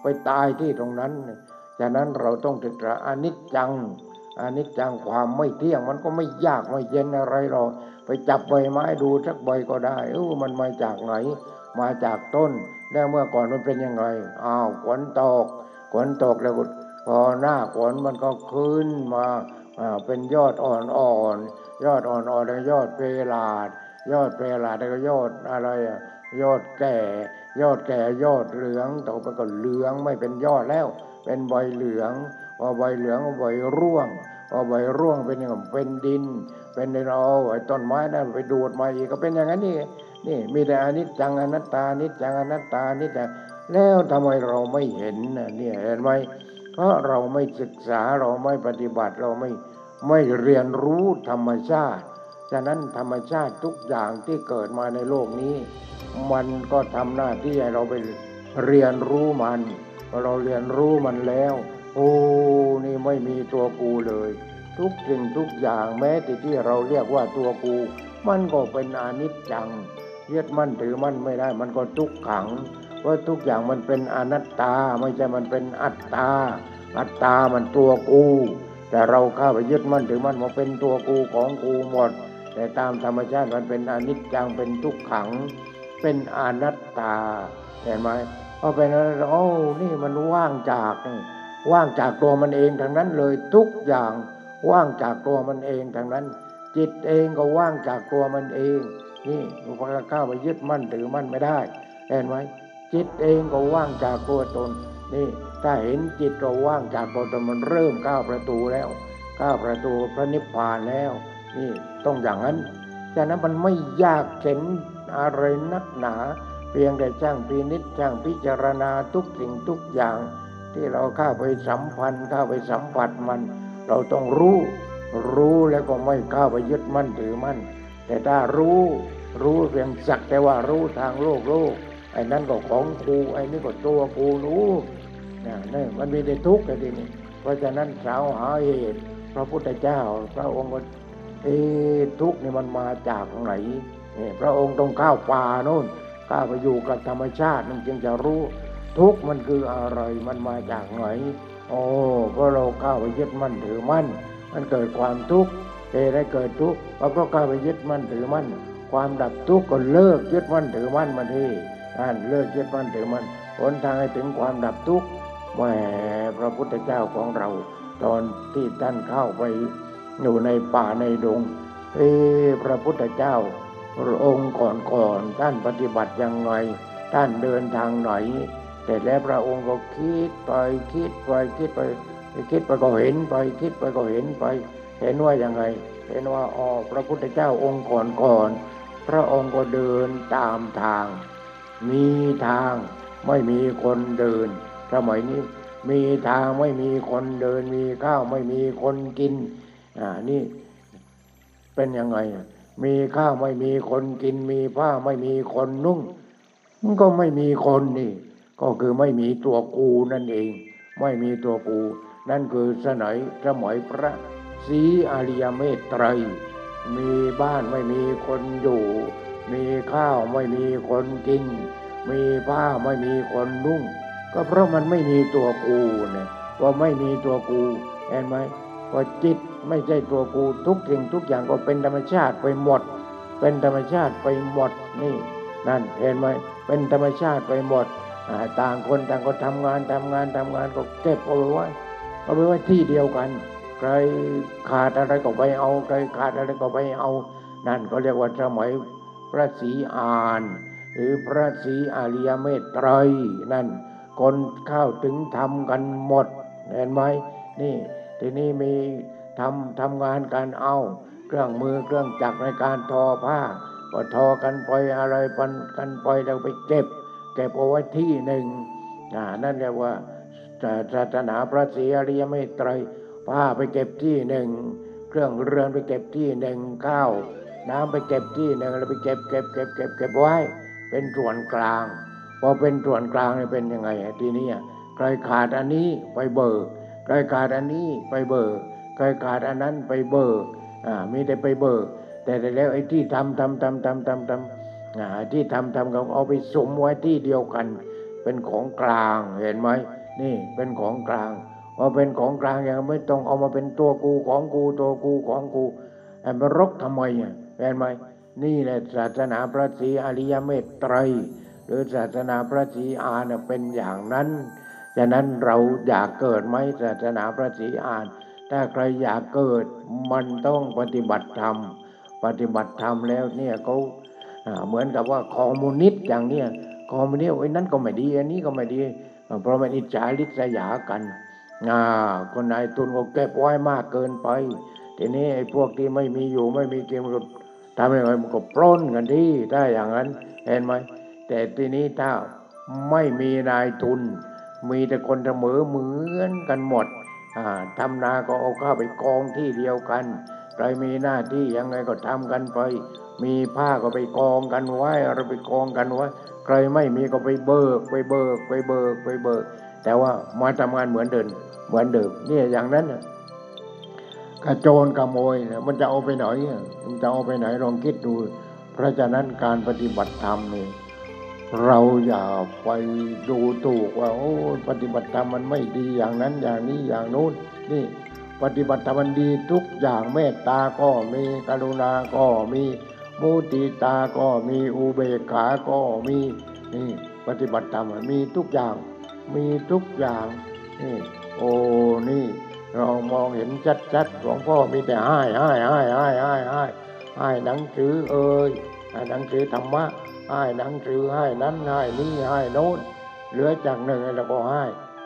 ไปตายที่ตรงนั้นฉะนั้นเราต้องศึกษาอนิจจัง อนิจจังความไม่เที่ยงมันก็ไม่ยากไม่เย็นอะไรหรอกไปจับใบไม้ดูสักใบก็ได้เออมันมาจากไหน มาจากต้น แล้วเมื่อก่อนมันเป็นยังไงอ้าวฝนตกฝนตกแล้วก็พอหน้าฝนมันก็ขึ้นมาอ่าเป็นยอดอ่อนๆยอดอ่อนๆแล้วยอดเพลาด ยอดเพลาดแล้วก็ยอดอะไรอะยอดแก่ ยอดแก่ยอดเหลืองต่อไปก็เหลืองไม่เป็นยอดแล้ว เป็นใบเหลืองพอใบเหลืองใบร่วง พอใบร่วงเป็นยังไงเป็นดิน เป็นดินเอาไอ้ต้นไม้นั่นไปดูดมาอีกก็เป็นอย่างนั้นนี่นี่มีแต่อนิจจังอนัตตานิจจังอนัตตานิจจังแล้วทำไมเราไม่เห็นน่ะเนี่ยเห็นไหมเพราะเราไม่ศึกษาเราไม่ปฏิบัติเราไม่ไม่เรียนรู้ธรรมชาติฉะนั้นธรรมชาติทุกอย่างที่เกิดมาในโลกนี้ มันก็ทำหน้าที่ให้เราไปเรียนรู้มันพอเราเรียนรู้มันแล้ว โอ้นี่ไม่มีตัวกูเลย ทุกสิ่งทุกอย่างแม้แต่ที่เราเรียกว่าตัวกู มันก็เป็นอนิจจังยึดมั่นถือมั่นไม่ได้ มันก็ทุกขังเพราะทุกอย่างมันเป็นอนัตตาไม่ใช่มันเป็นอัตตา อัตตามันตัวกู แต่เราเข้าไปยึดมั่นถือมั่นมาเป็นตัวกูของกูหมด แต่ตามธรรมชาติมันเป็นอนิจจังเป็นทุกขัง เป็นอนัตตาเห็นไหมพอเป็นอนัตตาโอ้นี่มันว่างจากนี่ ว่างจากตัวมันเองทั้งนั้นเลยทุกอย่างว่างจากตัวมันเองทั้งนั้น จิตเองก็ว่างจากตัวมันเอง นี่พอเข้าไปยึดมั่นถือมั่นไม่ได้เห็นไหมจิตเองก็ว่างจากตัวตน นี่ ถ้าเห็นจิตเราว่างจากตัวตนมันเริ่มก้าวประตูแล้วก้าวประตูพระนิพพานแล้ว นี่ต้องอย่างนั้นฉะนั้นมันไม่ยากเข็นอะไรนักหนา เพียงแต่ช่างพินิจช่างพิจารณาทุกสิ่งทุกอย่าง ที่เราเข้าไปสัมพันธ์เข้าไปสัมผัสมัน เราต้องรู้ รู้แล้วก็ไม่เข้าไปยึดมั่นถือมั่นแต่ถ้ารู้รู้เพียงสักแต่ว่ารู้ทางโลกโลกไอ้นั่นก็ของกูไอ้นี่ก็ตัวกูรู้นะนี่มันมีแต่ทุกข์แต่ทีนี้เพราะฉะนั้นสาวหาเหตุพระพุทธเจ้า พระองค์ก็เอทุกข์นี่มันมาจากไหนนี่พระองค์ต้องเข้าป่าโน่นเข้าไปอยู่กับธรรมชาติมันจึงจะรู้ ทุกมันคืออะไรมันมาจากไหนโอ้เพราะเราเข้าไปยึดมั่นถือมั่น มันเกิดความทุกข์เหตุให้เกิดทุกข์เราะเข้าไปยึดมั่นถือมั่น ความดับทุกข์ก็เลิกยึดมั่นถือมั่นมาที่นั่นเลิกยึดมั่นถือมั่นหนทางให้ถึงความดับทุกข์แหมพระพุทธเจ้าของเรา ตอนที่ท่านเข้าไปอยู่ในป่าในดง เอพระพุทธเจ้าองค์ก่อนๆท่านปฏิบัติยังไงท่านเดินทางไหน แต่แล้วพระองค์ก็คิดไปคิดไปคิดไปคิดไปก็เห็นไปคิดไปก็เห็นไป เห็นว่ายังไง เห็นว่าอ๋อพระพุทธเจ้าองค์ก่อนๆพระองค์ก็เดินตามทาง มีทางไม่มีคนเดินสมัยนี้มีทางไม่มีคนเดิน มีข้าวไม่มีคนกินอ่านี่เป็นยังไง มีข้าวไม่มีคนกิน มีผ้าไม่มีคนนุ่งมันก็ไม่มีคนนี่ ก็คือไม่มีตัวกูนั่นเอง ไม่มีตัวกู นั่นคือสมัยสมัยพระศรีอริยเมตไตร มีบ้านไม่มีคนอยู่ มีข้าวไม่มีคนกิน มีผ้าไม่มีคนนุ่ง ก็เพราะมันไม่มีตัวกูเนี่ยว่าไม่มีตัวกูเห็นไหมว่าจิตไม่ใช่ตัวกูทุกสิ่งทุกอย่างก็เป็นธรรมชาติไปหมด เป็นธรรมชาติไปหมดนี่ นั่นเห็นไหมเป็นธรรมชาติไปหมด ต่างคนต่างก็ทำงานทำงานทำงานก็เก็บเอาไว้เอาไว้ไว้ที่เดียวกัน ใครขาดอะไรก็ไปเอา ใครขาดอะไรก็ไปเอา นั่นก็เรียกว่าสมัยพระศรีอาน หรือพระศรีอาริยเมตไตรยนั่นคนเข้าถึงทำกันหมด เห็นไหมนี่ทีนี้มีทำทำงานการเอา เครื่องมือเครื่องจักรในการทอผ้าก็ทอกันไปอะไรปันกันไปแล้วไปเก็บ เก็บเอาไว้ที่หนึ่งอ่านั่นเรียกว่าศาสนาพระศรีอริยเมตไตรยผ้าไปเก็บที่หนึ่งเครื่องเรือนไปเก็บที่หนึ่งข้าวน้ำไปเก็บที่หนึ่งแล้วไปเก็บเก็บเก็บเก็บเก็บไว้ เป็นส่วนกลางพอเป็นส่วนกลางเนี่ยเป็นยังไงทีนี้ใครขาดอันนี้ไปเบิกใครขาดอันนี้ไปเบิกใครขาดอันนั้นไปเบิกอ่ามีแต่ไปเบิกแต่แล้วไอ้ที่ทำทำทำทำทำทำ ที่ทำทำก็เอาไปสมไว้ที่เดียวกัน เป็นของกลางเห็นไหมนี่เป็นของกลางพอเป็นของกลางอยังไม่ต้องเอามาเป็นตัวกูของกูตัวกูของกูไอ้มารกทำไมอะเห็นไหมนี่แหละศาสนาพระศรีอริยเมตไตรหรือศาสนาพระศรีอานน่ะเป็นอย่างนั้นฉะนั้นเราอยากเกิดไหมศาสนาพระศรีอาน ถ้าใครอยากเกิดมันต้องปฏิบัติธรรม ปฏิบัติธรรมแล้วเนี่ยเขา เหมือนกับว่าคอมมิวนิสต์อย่างเนี้ยคอมมิวนิสต์ไอ้นั้นก็ไม่ดีอันนี้ก็ไม่ดี เพราะมันอิจฉาริษยากันคนนายทุนก็เก็บไว้มากเกินไป ทีนี้ไอ้พวกที่ไม่มีอยู่ไม่มีกินมันก็ทำยังไงมันก็ปล้นกันที่ถ้าอย่างนั้นเห็นไหมแต่ทีนี้ถ้าไม่มีนายทุน มีแต่คนเสมอเหมือนกันหมดทำนาก็เอาข้าไปกองที่เดียวกัน ใครมีหน้าที่ยังไงก็ทำกันไป มีผ้าก็ไปกองกันไว้อะไรไปกองกันไว้ใครไม่มีก็ไปเบิก ไปเบิก ไปเบิก ไปเบิก แต่ว่ามาทำงานเหมือนเดิมเหมือนเดิมเนี่ยอย่างนั้นนะกระโจนกระโมยมันจะเอาไปไหนมันจะเอาไปไหนลองคิดดู เพราะฉะนั้นการปฏิบัติธรรมนี่เราอย่าไปดูถูกว่า โอ้ปฏิบัติธรรมมันไม่ดีอย่างนั้นอย่างนี้อย่างโน้นนี่ปฏิบัติธรรมมันดีทุกอย่างเมตตาก็มีกรุณาก็มี มุติตาก็มีอุเบกขาก็มีนี่ปฏิบัติธรรมมีทุกอย่าง มีทุกอย่างนี่โอ้นี่ เรามองเห็นชัดๆหลวงพ่อมีแต่ให้ให้ให้ให้ให้ให้ให้หนังสือเอ่ยให้หนังสือธรรมะให้หนังสือให้นั้นให้นี่ให้โน้นเหลือจากหนึ่งแล้วก็ให้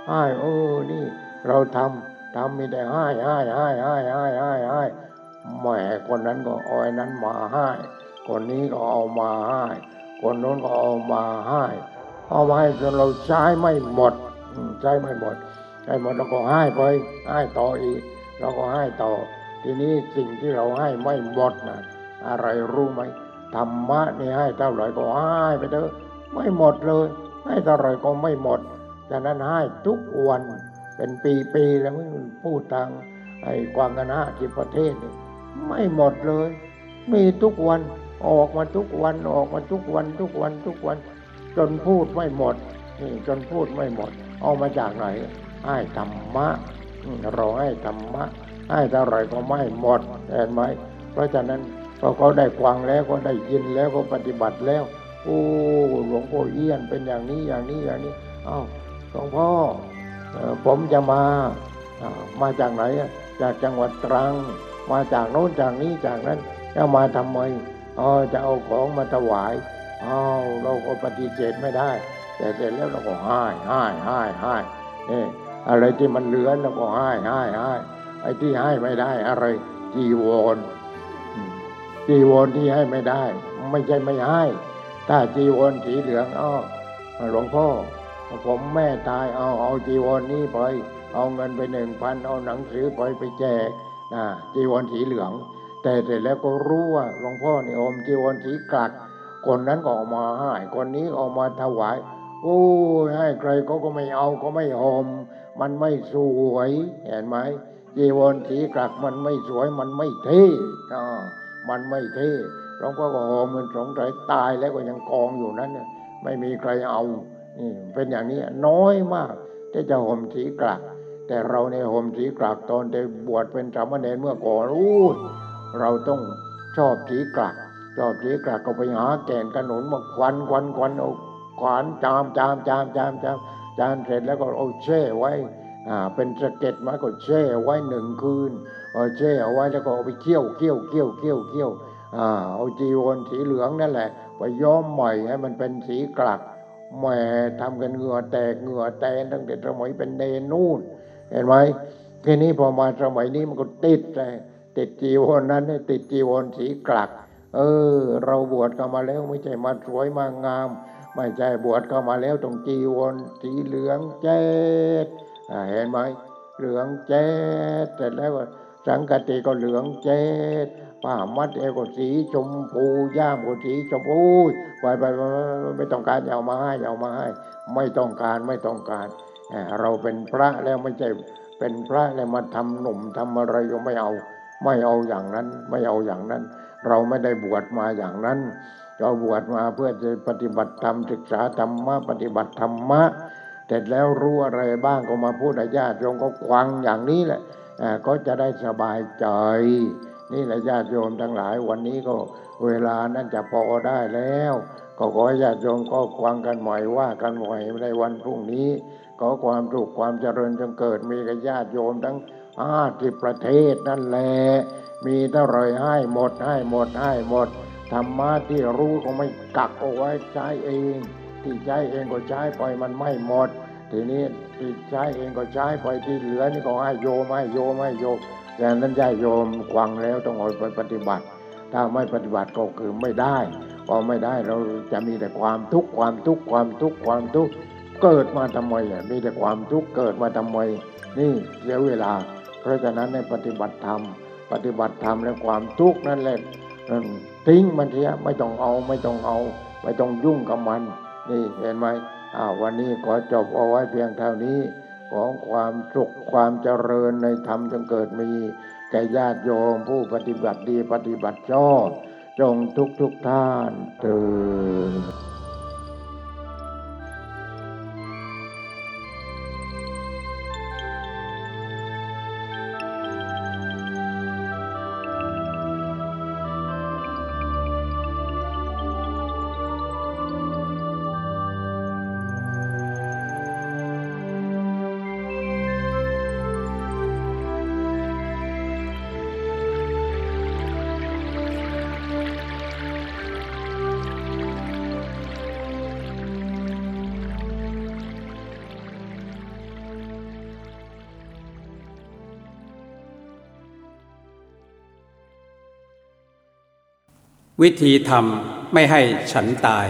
ให้เออนี่ เราทำทำมีแต่ให้ให้ให้ให้ให้ให้ให้ แหมคนนั้นก็อาไอ้นั้นมาให้ คนนี้ก็เอามาให้ คนโน้นก็เอามาให้ เอามาให้จนเราใช้ไม่หมดใช้ไม่หมดใช้หมดเราก็ให้ไปให้ต่ออีก เราก็ให้ต่อ ทีนี้สิ่งที่เราให้ไม่หมดนะอะไรรู้ไหมธรรมะนี่ให้เท่าไหร่ก็ให้ไปเถอะไม่หมดเลย ให้เท่าไหร่ก็ไม่หมดฉะนั้นให้ทุกวันเป็นปีๆแล้วพูดทางไอ้กวางกันห้าที่ประเทศนี่ ไม่หมดเลย มีทุกวันออกมาทุกวันออกมาทุกวันทุกวันทุกวัน จนพูดไม่หมดนี่จนพูดไม่หมด เอามาจากไหนให้ธรรมะเราให้ธรรมะให้เท่าไรก็ไม่หมดเห็นไหมเพราะฉะนั้นพอเขาได้ฟังแล้วก็ได้ยินแล้วก็ปฏิบัติแล้ว โอ้หลวงพ่อเอี้ยนเป็นอย่างนี้อย่างนี้อย่างนี้อ้าวหลวงพ่อผมจะมามาจากไหนจากจังหวัดตรัง มาจากโน้นจากนี้จากนั้นแล้วมาทำไมอ๋อจะเอาของมาถวายอ้าวเราก็ปฏิเสธไม่ได้ แต่เสร็จแล้วเราก็ให้ให้ให้ให้เนี่ยอะไรที่มันเหลือเราก็ให้ให้ให้ไอ้ที่ให้ไม่ได้ อะไรจีวรจีวรที่ให้ไม่ได้ ไม่ใช่ไม่ให้ ถ้าจีวรสีเหลืองอ้อหลวงพ่อผมแม่ตายเอาเอาจีวรนนี้ไป เอาเงินไปหนึ่งพันเอาหนังสือไปไปแจก จีวรสีเหลือง แต่เสร็จแล้วก็รู้ว่าหลวงพ่อนี่อมจีวรสีกลักคนนั้นก็ออกมาให้คนนี้ออกมาถวาย โอ้ยให้ใครเขาก็ไม่เอาก็ไม่หอม มันไม่สวยเห็นไหมจีวรสีกลักมันไม่สวยมันไม่เท่มันไม่เท่หลวงพ่อก็หอมมันสงสัยตายแล้วก็ยังกองอยู่นั้นเนี่ยไม่มีใครเอานี่เป็นอย่างนี้น้อยมากที่จะห่มสีกลัก แต่เราในห่มสีกลักตอนได้บวชเป็นสามเณรเมื่อก่อนอู้เราต้องชอบสีกลักชอบสีกลักก็ไปหาแก่นขนุนมาควันควันควันเอาขวานจามจามจามจามจามจามเสร็จแล้วก็เอาแช่ไว้อ่าเป็นสะเก็ดมาก็แช่ไว้หนึ่งคืนเอาแช่เอาไว้แล้วก็เอาไปเคี่ยวเคี่ยวเคี่ยวเคี่ยวเคี่ยวอ่าเอาจีวรสีเหลืองนั่นแหละไปย้อมใหม่ให้มันเป็นสีกลักแหมทำกันเหงื่อแตกเหงื่อแตนตั้งแต่สมัยเป็นเนนู่น เห็นไหมทีนี้พอมาสมัยนี้มันก็ติดเลยติดจีวรนั้นติดจีวรสีกลัก เออ เราบวชกันมาแล้วไม่ใช่มาสวยมางาม ไม่ใช่บวชเข้ามาแล้วต้องจีวรสีเหลืองแจ๊ดเห็นไหมเหลืองแจ๊ดเสร็จแล้วสังกติก็เหลืองแจ๊ดผ้ามัดเอวก็สีชมพูย่ามก็สีชมพูไปไปไม่ต้องการเอามาให้เอามาให้ ไม่ต้องการไม่ต้องการ เราเป็นพระแล้วไม่ใช่เป็นพระแล้วมาทำหนุ่มทำอะไรก็ไม่เอา ไม่เอาอย่างนั้น ไม่เอาอย่างนั้น เราไม่ได้บวชมาอย่างนั้น เราบวชมาเพื่อจะปฏิบัติธรรมศึกษาธรรมะปฏิบัติธรรมะเสร็จแล้วรู้อะไรบ้างก็มาพูดญาติโยมก็ควังอย่างนี้แหละก็จะได้สบายใจ นี่แหละญาติโยมทั้งหลายวันนี้ก็เวลานั้นจะพอได้แล้ว ก็ขอญาติโยมก็ควังกันหม่ว่ากันหม่ในวันพรุ่งนี้ อความสุขความเจริญจงเกิดมีกับญาติโยมทั้งห้าสิบประเทศนั่นแหละมีเท่าไรให้หมดให้หมดให้หมดธรรมะที่รู้ก็ไม่กักเอาไว้ใช้เอง ที่ใช้เองก็ใช้ไปมันไม่หมด ทีนี้ที่ใช้เองก็ใช้ไปที่เหลือนี่ก็ให้โยมให้โยมให้โยมอย่างนั้นญาติโยมควังแล้วต้องเอาไปปฏิบัติ ถ้าไม่ปฏิบัติก็คือไม่ได้พอไม่ได้เราจะมีแต่ความทุกข์ความทุกข์ความทุกข์ความทุกข์ เกิดมาทำไมอะมีแต่ความทุกข์เกิดมาทำไม นี่เสียเวลา เพราะฉะนั้นในปฏิบัติธรรม ปฏิบัติธรรมและความทุกข์นั่นแหละทิ้งมันเถอะไม่ต้องเอาไม่ต้องเอา ไม่ต้องยุ่งกับมัน นี่เห็นไหมอ้าววันนี้ขอจบเอาไว้เพียงเท่านี้ ของความสุขความเจริญในธรรมจงเกิดมีแก่ญาติโยมผู้ปฏิบัติดีปฏิบัติชอบจงทุกทุกท่านเถิด วิธีทำไม่ให้ฉันตาย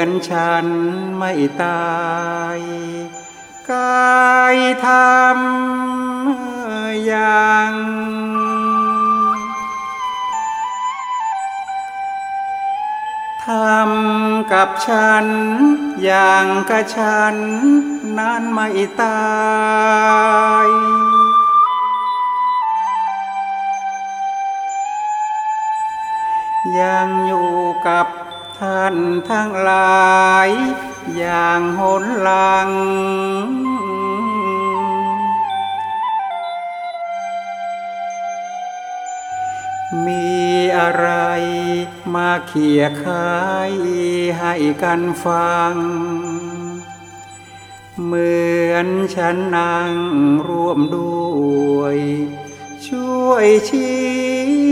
อนฉันไม่ตายกายทำอย่างทำกับฉัน อย่างกับฉัน นั้นไม่ตายยังอยู่กับ ท่านทั้งหลาย อย่างหนหลัง มีอะไรมาเขี่ยคายให้กันฟัง เหมือนฉันนั่งร่วมด้วย ช่วยชี้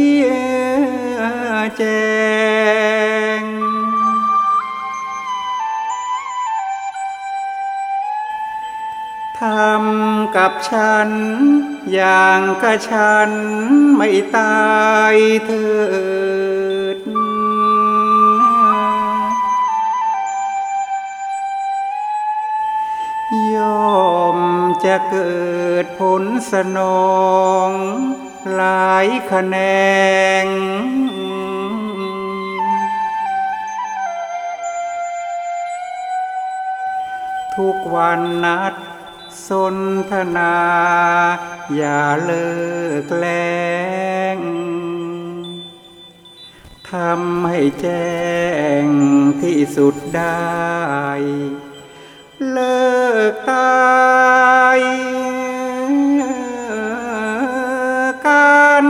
แจง ทำกับฉัน อย่างกับฉันไม่ตายเถิดยอมจะเกิดผลสนอง หลายแขนงทุกวันนัด สนทนา อย่าเลิกแลงทำให้แจ้งที่สุดได้ เลิกตายกัน